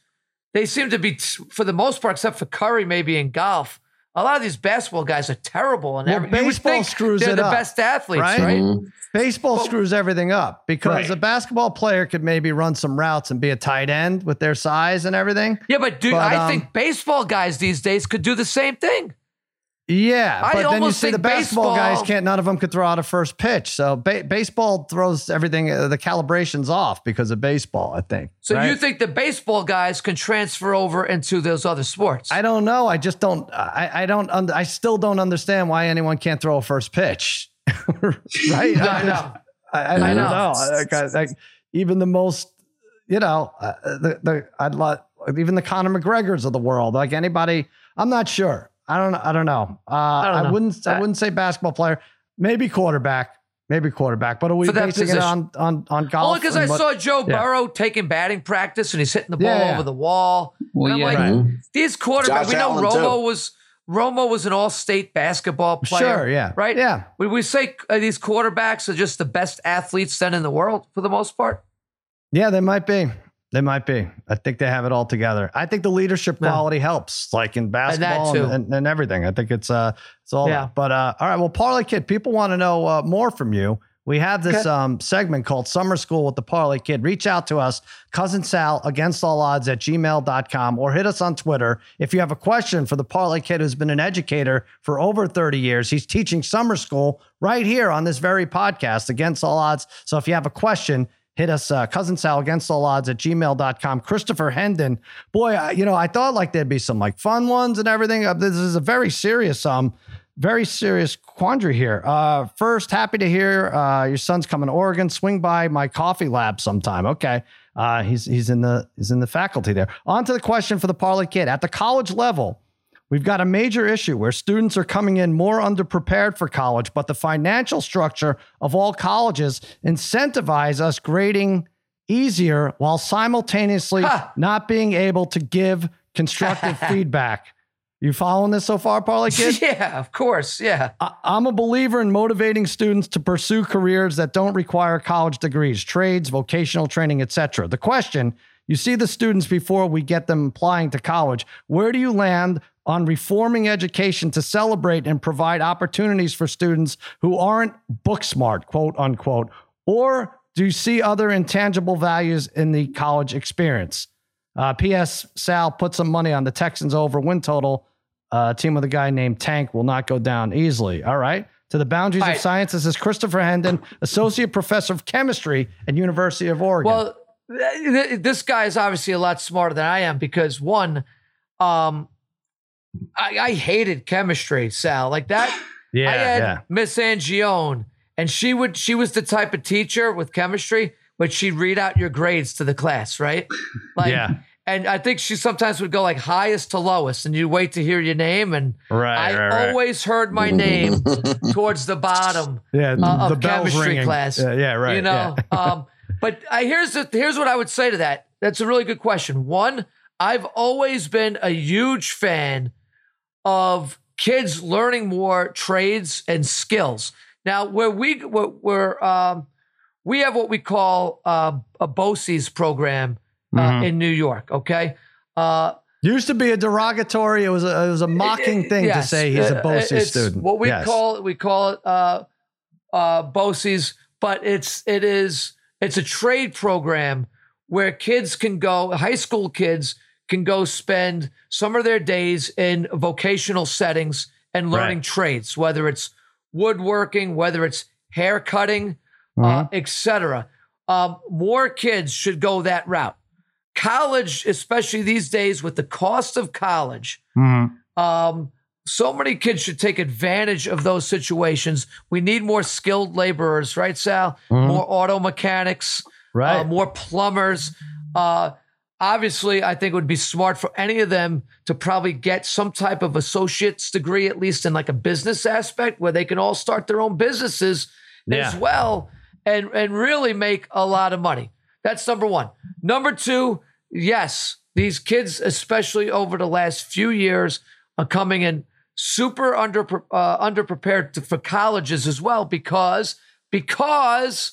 S2: They seem to be, for the most part, except for Curry, maybe in golf. A lot of these basketball guys are terrible, and
S1: Well,
S2: every, you would
S1: baseball
S2: think
S1: screws
S2: they're
S1: it
S2: the
S1: up,
S2: best athletes,
S1: right?
S2: right?
S3: Mhm.
S1: Baseball
S2: But-
S1: screws everything up because
S2: Right.
S1: a basketball player could maybe run some routes and be a tight end with their size and everything.
S2: Yeah, but dude,
S1: But,
S2: I
S1: um,
S2: think baseball guys these days could do the same thing?
S1: Yeah,
S2: I
S1: but then you see the basketball guys can't. None of them could throw out a first pitch. So ba- baseball throws everything. Uh, the calibrations off because of baseball. I think.
S2: So
S1: right?
S2: you think the baseball guys can transfer over into those other sports?
S1: I don't know. I just don't. I, I don't. Und- I still don't understand why anyone can't throw a first pitch. right?
S2: No,
S1: I,
S2: no.
S1: I, I,
S2: I
S1: don't
S2: know.
S1: know. Like, I- like, even the most, you know, uh, the the I'd like even the Conor McGregor's of the world. Like anybody, I'm not sure. I don't. I don't know. Uh, I,
S2: don't know.
S1: wouldn't. I
S2: Uh,
S1: wouldn't say basketball player. Maybe quarterback. Maybe quarterback. But are we
S2: For that
S1: basing it on on on golf?
S2: Only because I
S1: and what-
S2: saw Joe
S1: yeah.
S2: Burrow taking batting practice and he's hitting the ball
S1: Yeah, yeah.
S2: over the wall.
S4: Well,
S2: And I'm
S4: yeah.
S2: like,
S3: Right.
S2: these quarterbacks. We know
S3: Allen,
S2: Romo
S3: too.
S2: was Romo was an all-state basketball player.
S1: Sure. Yeah.
S2: Right.
S1: Yeah.
S2: Would we say uh, these quarterbacks are just the best athletes then in the world for the most part?
S1: Yeah, they might be. They might be. I think they have it all together. I think the leadership
S2: Yeah.
S1: quality helps, like in basketball and, and, and everything. I think it's uh it's all.
S2: Yeah.
S1: But uh, all right. Well, Parlay Kid, people want to know uh, more from you. We have this um, segment called Summer School with the Parlay Kid. Reach out to us, cousin Sal against all odds at gmail.com or hit us on Twitter. If you have a question for the Parlay Kid who's been an educator for over 30 years, he's teaching summer school right here on this very podcast, Against All Odds. So if you have a question, hit us, uh, cousin Sal against all odds at gmail.com. Christopher Hendon, boy, I, you know, I thought like there'd be some like fun ones and everything. Uh, This is a very serious, um, very serious quandary here. Uh, first, happy to hear uh, your son's coming to Oregon. Swing by my coffee lab sometime. Okay. Uh, he's he's in the he's in the faculty there. On to the question for the Parlay Kid. At the college level, We've got a major issue where students are coming in more underprepared for college, but the financial structure of all colleges incentivize us grading easier while simultaneously
S2: Ha!
S1: not being able to give constructive feedback. You following this so far, Parlay Kid?
S2: yeah, of course. Yeah.
S1: I- I'm a believer in motivating students to pursue careers that don't require college degrees, trades, vocational training, etc. The question, you see the students before we get them applying to college. Where do you land on reforming education to celebrate and provide opportunities for students who aren't book smart, quote unquote? Or do you see other intangible values in the college experience? Uh, P.S. Sal put some money on the Texans over win total. Uh, team with a guy named Tank will not go down easily. All right. To the boundaries
S2: All
S1: of science, this is Christopher Hendon, associate professor of chemistry at University of Oregon.
S2: Well, th- th- this guy is obviously a lot smarter than I am because one, um, I, I hated chemistry, Sal. Like that.
S1: yeah,
S2: I had
S1: yeah.
S2: Miss Angione, and she would she was the type of teacher with chemistry, but she'd read out your grades to the class, right? Like,
S1: Yeah.
S2: And I think she sometimes would go like highest to lowest, and you wait to hear your name. And
S1: Right,
S2: I
S1: right, right.
S2: always heard my name towards the bottom
S1: Yeah,
S2: uh,
S1: the
S2: of chemistry
S1: ringing.
S2: class.
S1: Yeah, yeah, right.
S2: You know,
S1: yeah.
S2: um, but I, here's the, here's what I would say to that. That's a really good question. One, I've always been a huge fan of kids learning more trades and skills. Now, where we where, um, we have what we call uh, a BOCES program uh,
S1: Mhm.
S2: in New York. Okay. Uh,
S1: Used to be a derogatory. It was a, it was a mocking thing to say he's a
S2: uh,
S1: BOCES
S2: it's
S1: student.
S2: What we
S1: Yes.
S2: call it, we call it uh, uh, BOCES, but it's it is it's a trade program where kids can go, high school kids can go spend some of their days in vocational settings and learning
S1: Right.
S2: trades, whether it's woodworking, whether it's hair cutting, uh, etc. Um, more kids should go that route. College, especially these days, with the cost of college,
S1: Mhm.
S2: um, so many kids should take advantage of those situations. We need more skilled laborers, right, Sal? More auto mechanics,
S1: Right.
S2: uh, more plumbers. Uh, obviously, I think it would be smart for any of them to probably get some type of associate's degree, at least in like a business aspect, where they can all start their own businesses as well and and really make a lot of money. That's number one. Number two, yes, these kids, especially over the last few years, are coming in super under uh, underprepared to, for colleges as well because because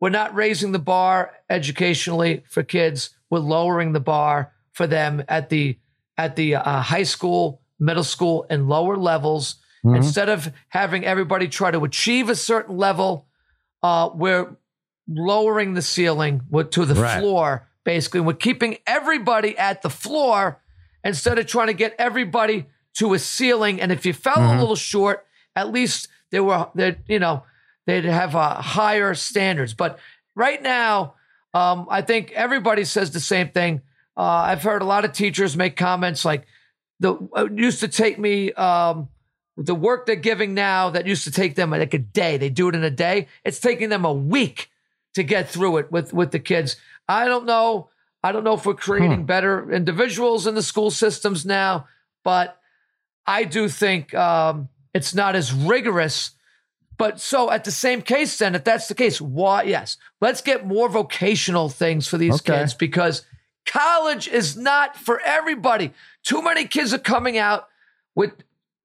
S2: we're not raising the bar educationally for kids. We're lowering the bar for them at the at the uh, high school, middle school, and lower levels. Instead of having everybody try to achieve a certain level, uh, we're lowering the ceiling to the
S1: Right.
S2: floor. Basically, we're keeping everybody at the floor instead of trying to get everybody to a ceiling. And if you fell a little short, at least they were that you know they'd have uh, higher standards. But right now, um, I think everybody says the same thing. Uh, I've heard a lot of teachers make comments like, "The it used to take me." Um, the work they're giving now that used to take them like a day, they do it in a day. It's taking them a week to get through it with with the kids. I don't know. I don't know if we're creating better individuals in the school systems now, but I do think um, it's not as rigorous. But so at the same case, then, if that's the case, why? Yes, let's get more vocational things for these
S1: Okay.
S2: kids because college is not for everybody. Too many kids are coming out with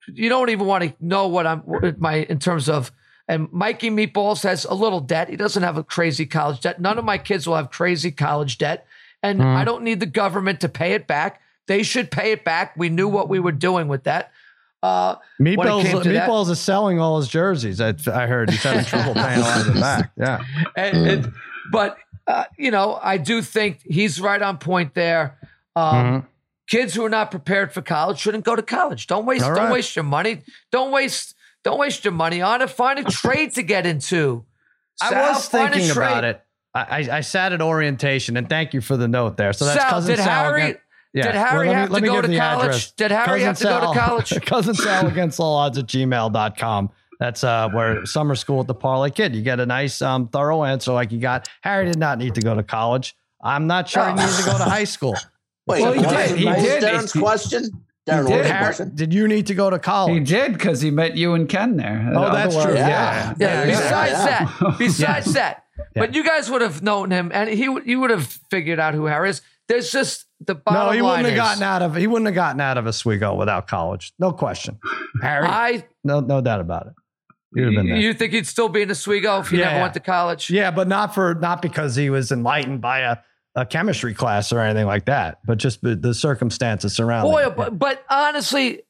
S2: you don't even want to know what I'm my in terms of. And Mikey Meatballs has a little debt. He doesn't have a crazy college debt. None of my kids will have crazy college debt. And hmm. I don't need the government to pay it back. They should pay it back. We knew what we were doing with that. Uh,
S1: Meatballs,
S2: to that-
S1: Meatballs is selling all his jerseys. I, I heard he's having trouble paying a lot of it back. Yeah.
S2: and, and- but uh, you know, I do think he's right on point there. Um,
S1: Mm-hmm.
S2: Kids who are not prepared for college shouldn't go to college. Don't waste.
S1: All
S2: Don't
S1: right.
S2: waste your money. Don't waste. Don't waste your money on it. Find a trade to get into.
S1: I was thinking about it. I, I, I sat at orientation, and thank you for the note there. So that's
S2: Sal,
S1: cousin
S2: did
S1: Sal.
S2: Harry-
S1: again- Yeah.
S2: did Harry
S1: let me-
S2: have to go to college?
S1: address.
S2: Did Harry have to go to
S1: Sal-
S2: college?
S1: cousin Sal against all odds at gmail.com. That's uh, where summer school at the Parlay Kid. You get a nice, um, thorough answer like you got. Harry did not need to go to college. I'm not sure he needed to go to high school.
S3: Wait,
S4: Well, he did.
S3: was-
S4: He
S3: what
S4: did.
S3: Darren's
S4: He-
S3: question? Darren,
S4: did.
S1: Harry,
S3: question?
S1: did you need to go to college?
S4: He did because he met you and Ken there.
S1: Oh, that's true.
S4: Yeah.
S2: Yeah,
S1: Yeah,
S2: besides
S3: yeah.
S2: that, besides that,
S1: Yeah.
S2: but you guys would have known him, and he you would have figured out who Harry is. There's just the bottom
S1: No, he wouldn't have
S2: is,
S1: gotten out of he wouldn't have gotten out of Oswego without college. No question. Harry,
S2: I
S1: no, no doubt about it. You'd have been there.
S2: you think he'd still be in Oswego if he
S1: Yeah,
S2: never went to college?
S1: Yeah, but not for not because he was enlightened by a, a chemistry class or anything like that, but just the, the circumstances surrounding.
S2: Boy,
S1: it.
S2: but, but honestly,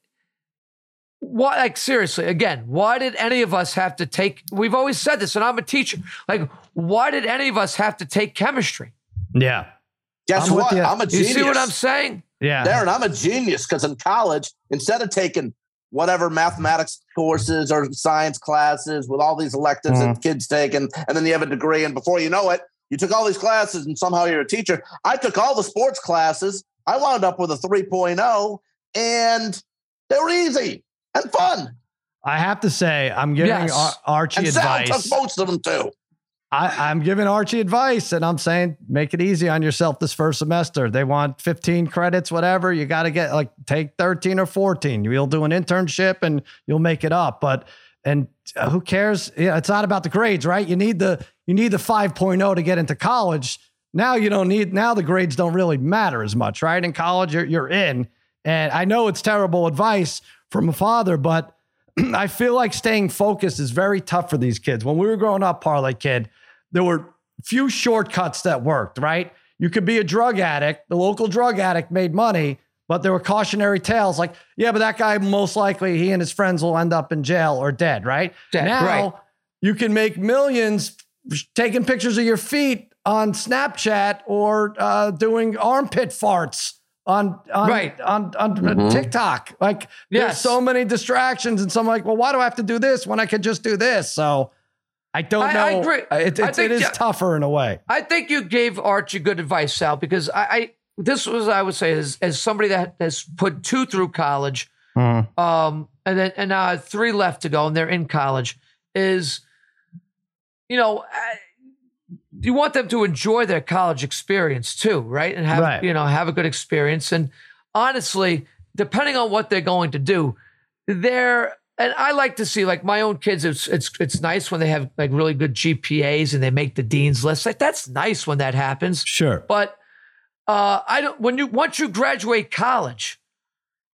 S2: why? Like seriously, again, why did any of us have to take? We've always said this, and I'm a teacher. Like, why did any of us have to take chemistry?
S1: yeah,
S3: Guess
S1: I'm
S3: what?
S1: you.
S3: I'm a genius.
S2: You see what I'm saying?
S1: yeah.
S3: Darren, I'm a genius because in college, instead of taking whatever mathematics courses or science classes with all these electives
S1: Mm-hmm.
S3: that kids take, and, and then you have a degree, and before you know it, you took all these classes and somehow you're a teacher. I took all the sports classes. I wound up with a 3.0, and they were easy and fun.
S1: I have to say, I'm giving
S2: Yes.
S1: Ar- Archie
S3: And Sal took most of them too.
S1: I, I'm giving Archie advice, and I'm saying make it easy on yourself this first semester. They want 15 credits, whatever. You got to get like take 13 or 14. You'll do an internship and you'll make it up. But and uh, who cares? Yeah, it's not about the grades, right? You need the you need the 5.0 to get into college. Now you don't need now the grades don't really matter as much, right? In college, you're you're in. And I know it's terrible advice from a father, but I feel like staying focused is very tough for these kids. When we were growing up, parlay kid, there were few shortcuts that worked, right? You could be a drug addict. The local drug addict made money, but there were cautionary tales like, yeah, but that guy most likely he and his friends will end up in jail or dead, right?
S2: Dead,
S1: now
S2: right.
S1: you can make millions taking pictures of your feet on Snapchat or uh, doing armpit farts on on
S2: Right.
S1: on, on
S3: Mhm.
S1: TikTok. Like there's so many distractions, and so I'm like, well, why do I have to do this when I could just do this? So I don't
S2: I-
S1: know.
S2: I agree.
S1: It, it
S2: think
S1: is tougher in a way.
S2: I think you gave Archie good advice, Sal, because I, I this was I would say as as somebody that has put two through college,
S1: Mhm.
S2: um, and then and now I have three left to go, and they're in college. Is you know, I- you want them to enjoy their college experience too, right? And have
S1: Right.
S2: you know have a good experience. And honestly, depending on what they're going to do, they're and I like to see like my own kids. It's it's it's nice when they have like really good GPAs and they make the dean's list. Like that's nice when that happens.
S1: Sure.
S2: But uh, I don't. When you once you graduate college,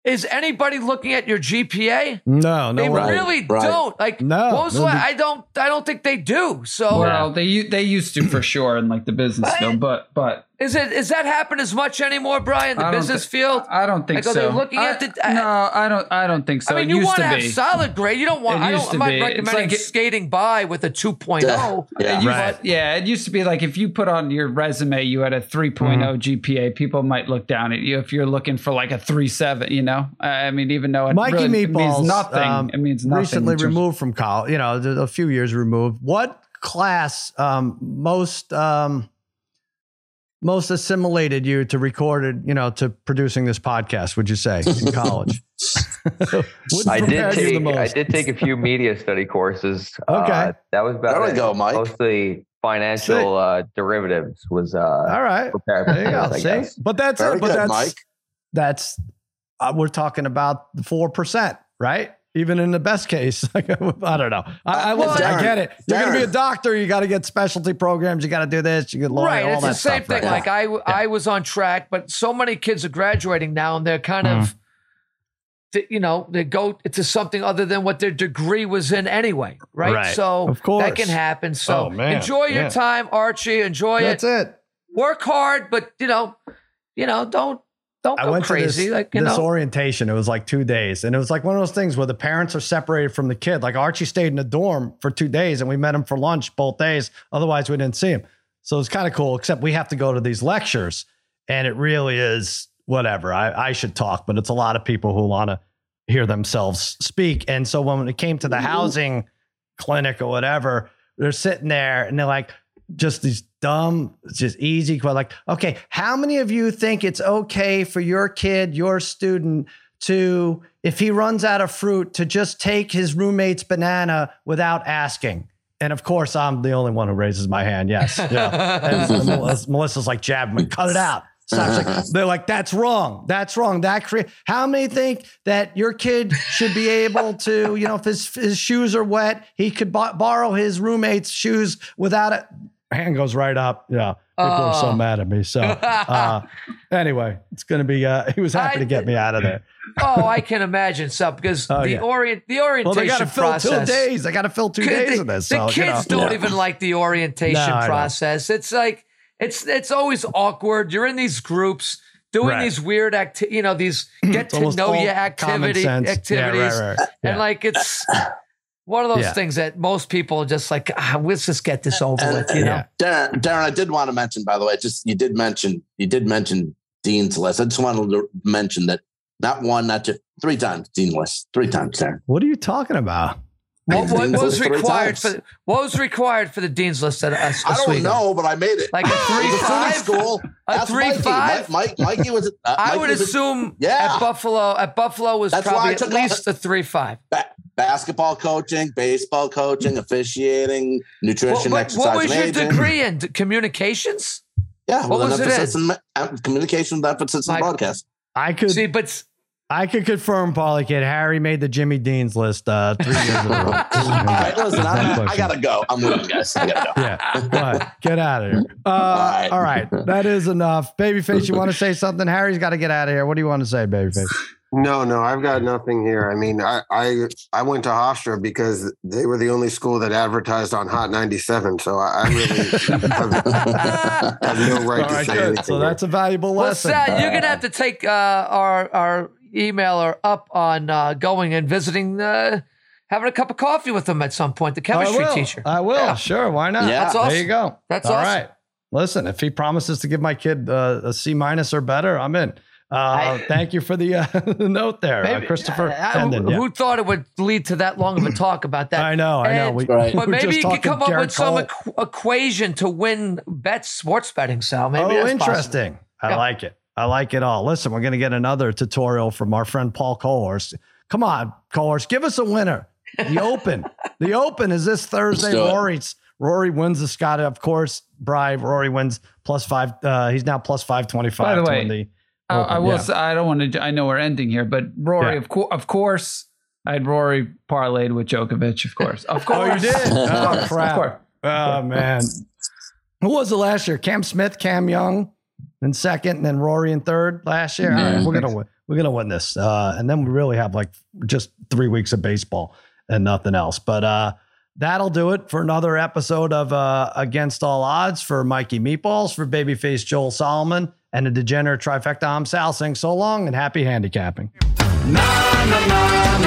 S2: is anybody looking at your GPA?
S1: No, no
S2: they
S1: way.
S2: really
S3: right.
S2: don't. Like,
S1: No,
S2: what was the
S1: they'll
S2: la-
S1: be-
S2: I don't. I don't think they do. So,
S4: Well, they they used to for sure in like the business field, but but
S2: is it is that happen as much anymore, Brian? The business
S4: thi-
S2: field.
S4: I don't think
S2: Like, are
S4: so.
S2: they looking
S4: I-
S2: at the- I-
S4: no, I don't. I don't think so.
S2: I mean,
S4: it
S2: you want to
S4: to
S2: have
S4: be.
S2: solid grade. You don't want.
S4: It
S2: I don't.
S4: to
S2: I'm not
S4: be.
S2: Recommending
S4: like it-
S2: skating by with a 2.0.
S3: Yeah.
S4: It used-
S1: Right.
S4: Yeah, it used to be like if you put on your resume you had a 3
S1: Mm-hmm.
S4: GPA, people might look down at you if you're looking for like a 3.7, you know? I mean, even though it
S1: Mikey
S4: really
S1: Meatballs
S4: means nothing.
S1: um,
S4: it means nothing.
S1: Recently removed from college, you know, a few years removed. What class um, most um, most assimilated you to recorded, you know, to producing this podcast? Would you say in college?
S7: I did
S1: prepared the
S7: take I did take a few media study courses.
S1: Okay.
S7: Uh, that was about
S3: There we
S7: it.
S3: go, Mike.
S7: Mostly financial uh, derivatives was uh,
S1: All right,
S7: prepared.
S1: there you go.
S7: I
S1: See,
S7: guess.
S1: but that's
S3: Very
S1: it. But
S3: good,
S1: that's
S3: Mike.
S1: that's uh, we're talking about the four percent, right? Even in the best case, I don't know. I, I,
S3: Well,
S1: listen, I get it. You're going to be a doctor. You got to get specialty programs. You got to do this. You get lawyer.
S2: right.
S1: all
S2: It's
S1: that
S2: the same
S1: stuff,
S2: thing.
S1: right?
S2: Like I, I was on track, but so many kids are graduating now, and they're kind of, mm-hmm. th- you know, they go to something other than what their degree was in anyway, right?
S1: Right.
S2: So
S1: Of course.
S2: that can happen. So
S1: Oh, man.
S2: enjoy your
S1: Yeah.
S2: time, Archie. Enjoy
S1: That's
S2: it.
S1: That's it.
S2: Work hard, but you know, you know, don't don't
S1: I
S2: go
S1: went
S2: crazy.
S1: to this,
S2: like
S1: this orientation. It was like two days, and it was like one of those things where the parents are separated from the kid. Like Archie stayed in the dorm for two days, and we met him for lunch both days. Otherwise, we didn't see him. So it's kind of cool. Except we have to go to these lectures, and it really is whatever. I, I should talk, but it's a lot of people who want to hear themselves speak. And so when it came to the mm-hmm. housing clinic or whatever, they're sitting there and they're like, just these dumb, just easy, que- like, okay, how many of you think it's okay for your kid, your student, to, if he runs out of fruit, to just take his roommate's banana without asking? And of course, I'm the only one who raises my hand. Yes. Yeah. And Melissa's like jabbing me, cut it out. Like- they're like, that's wrong. That's wrong. That cre- how many think that your kid should be able to, you know, if his his shoes are wet, he could bo- borrow his roommate's shoes without it. Hand goes right up. Yeah, people are so
S2: Oh.
S1: mad at me. So uh, anyway, it's gonna be. Uh, he was happy
S2: I-
S1: to get me out of there.
S2: oh, I can imagine so because
S1: Oh,
S2: the
S1: yeah.
S2: orient the orientation
S1: Well, they got to fill two days. They got to fill two days of this.
S2: the
S1: So
S2: kids
S1: you know.
S2: don't
S3: Yeah.
S2: even like the orientation
S1: No,
S2: process. It's like it's it's always awkward. You're in these groups doing
S1: Right.
S2: these weird acti- you know, these get to know you activity activities.
S1: Yeah, right, right.
S2: And like it's one of those
S1: Yeah.
S2: things that most people are just like, ah, let's just get this over
S3: And-
S2: with, you know.
S1: Yeah.
S3: Darren, Darren, I did want to mention, by the way, just you did mention you did mention Dean's list. I just wanted to mention that not one, not two, three times Dean list, three times, Darren.
S1: What are you talking about?
S2: What, what
S3: Dean's
S2: was required for the, what was required for the dean's list at us?
S3: I don't know, but I made it.
S2: Like a three
S3: was a
S2: five
S3: school.
S2: A three
S3: Mikey.
S2: five.
S3: Mike, Mike, Mikey was. Uh,
S2: I
S3: Mikey
S2: would
S3: was a
S2: assume
S3: Yeah.
S2: at Buffalo at Buffalo was
S3: That's
S2: probably at least a three five.
S3: ba- basketball coaching, baseball coaching, officiating, nutrition,
S2: What,
S3: exercise,
S2: what was your
S3: aging.
S2: degree in communications?
S3: Yeah,
S2: what
S3: with
S2: was
S3: an
S2: it
S3: emphasis in, uh, communication with emphasis in
S2: Like-
S3: broadcast.
S1: I could.
S2: See, but
S1: I could confirm, Parlay Kid. Harry made the Jimmy Dean's list uh, three years in a row.
S3: All right, listen, I, I gotta go. I'm leaving, guys. I gotta go.
S1: Yeah, go ahead. Get out of here. Uh,
S3: right.
S1: all right, that is enough. Babyface, you want to say something? Harry's got to get out of here. What do you want to say, Babyface?
S5: No, no, I've got nothing here. I mean, I I, I went to Hofstra because they were the only school that advertised on Hot 97. So I, I really have, have no right
S1: All
S5: to
S1: right,
S5: say
S1: good.
S5: anything.
S1: So
S5: here.
S1: that's a valuable
S2: well,
S1: lesson.
S2: Sal, you're gonna have to take uh, our our emailer up on uh, going and visiting, uh, having a cup of coffee with them at some point. The
S1: I
S2: chemistry
S1: will.
S2: teacher.
S1: I will.
S2: Yeah.
S1: Sure. Why not?
S3: Yeah.
S2: That's
S1: There you go.
S2: That's
S1: All
S2: awesome.
S1: right. Listen, if he promises to give my kid uh, a C minus or better, I'm in. Uh, thank you for the, uh, the note there, uh, Christopher
S2: I- I-
S1: Tendon.
S2: who,
S1: yeah.
S2: who thought it would lead to that long of a talk about that?
S1: I know, I know.
S2: And-
S1: We,
S3: Right.
S2: But maybe you could come up
S1: Garrett
S2: with some equ- equation to win bets, sports betting, Sal. Maybe
S1: oh,
S2: that's possible.
S1: interesting. I
S2: Yeah.
S1: like it. I like it all. Listen, we're going to get another tutorial from our friend Paul Cohorst. Come on, callers, give us a winner. The Open. the Open is this Thursday.
S3: do.
S1: Rory's Rory wins the Scott, of course. Bry Rory wins plus five. Uh, he's now plus five twenty five.
S4: By the
S1: to
S4: way,
S1: win the
S4: I, I will.
S1: Yeah.
S4: Say, I don't want to. I know we're ending here, but Rory,
S1: Yeah.
S4: of course, of course, I had Rory parlayed with Djokovic. Of course, of
S1: Oh,
S4: course.
S1: you did? Oh,
S4: Of
S1: crap.
S4: course.
S1: Oh man, who was it last year? Cam Smith, Cam Young, in second, and then Rory in third last year. Right, we're gonna win. We're gonna win this, uh, and then we really have like just three weeks of baseball and nothing else. But uh, that'll do it for another episode of uh, Against All Odds for Mikey Meatballs for Babyface Joel Solomon and a degenerate trifecta. I'm Sal saying so long and happy handicapping.
S10: Na, na, na,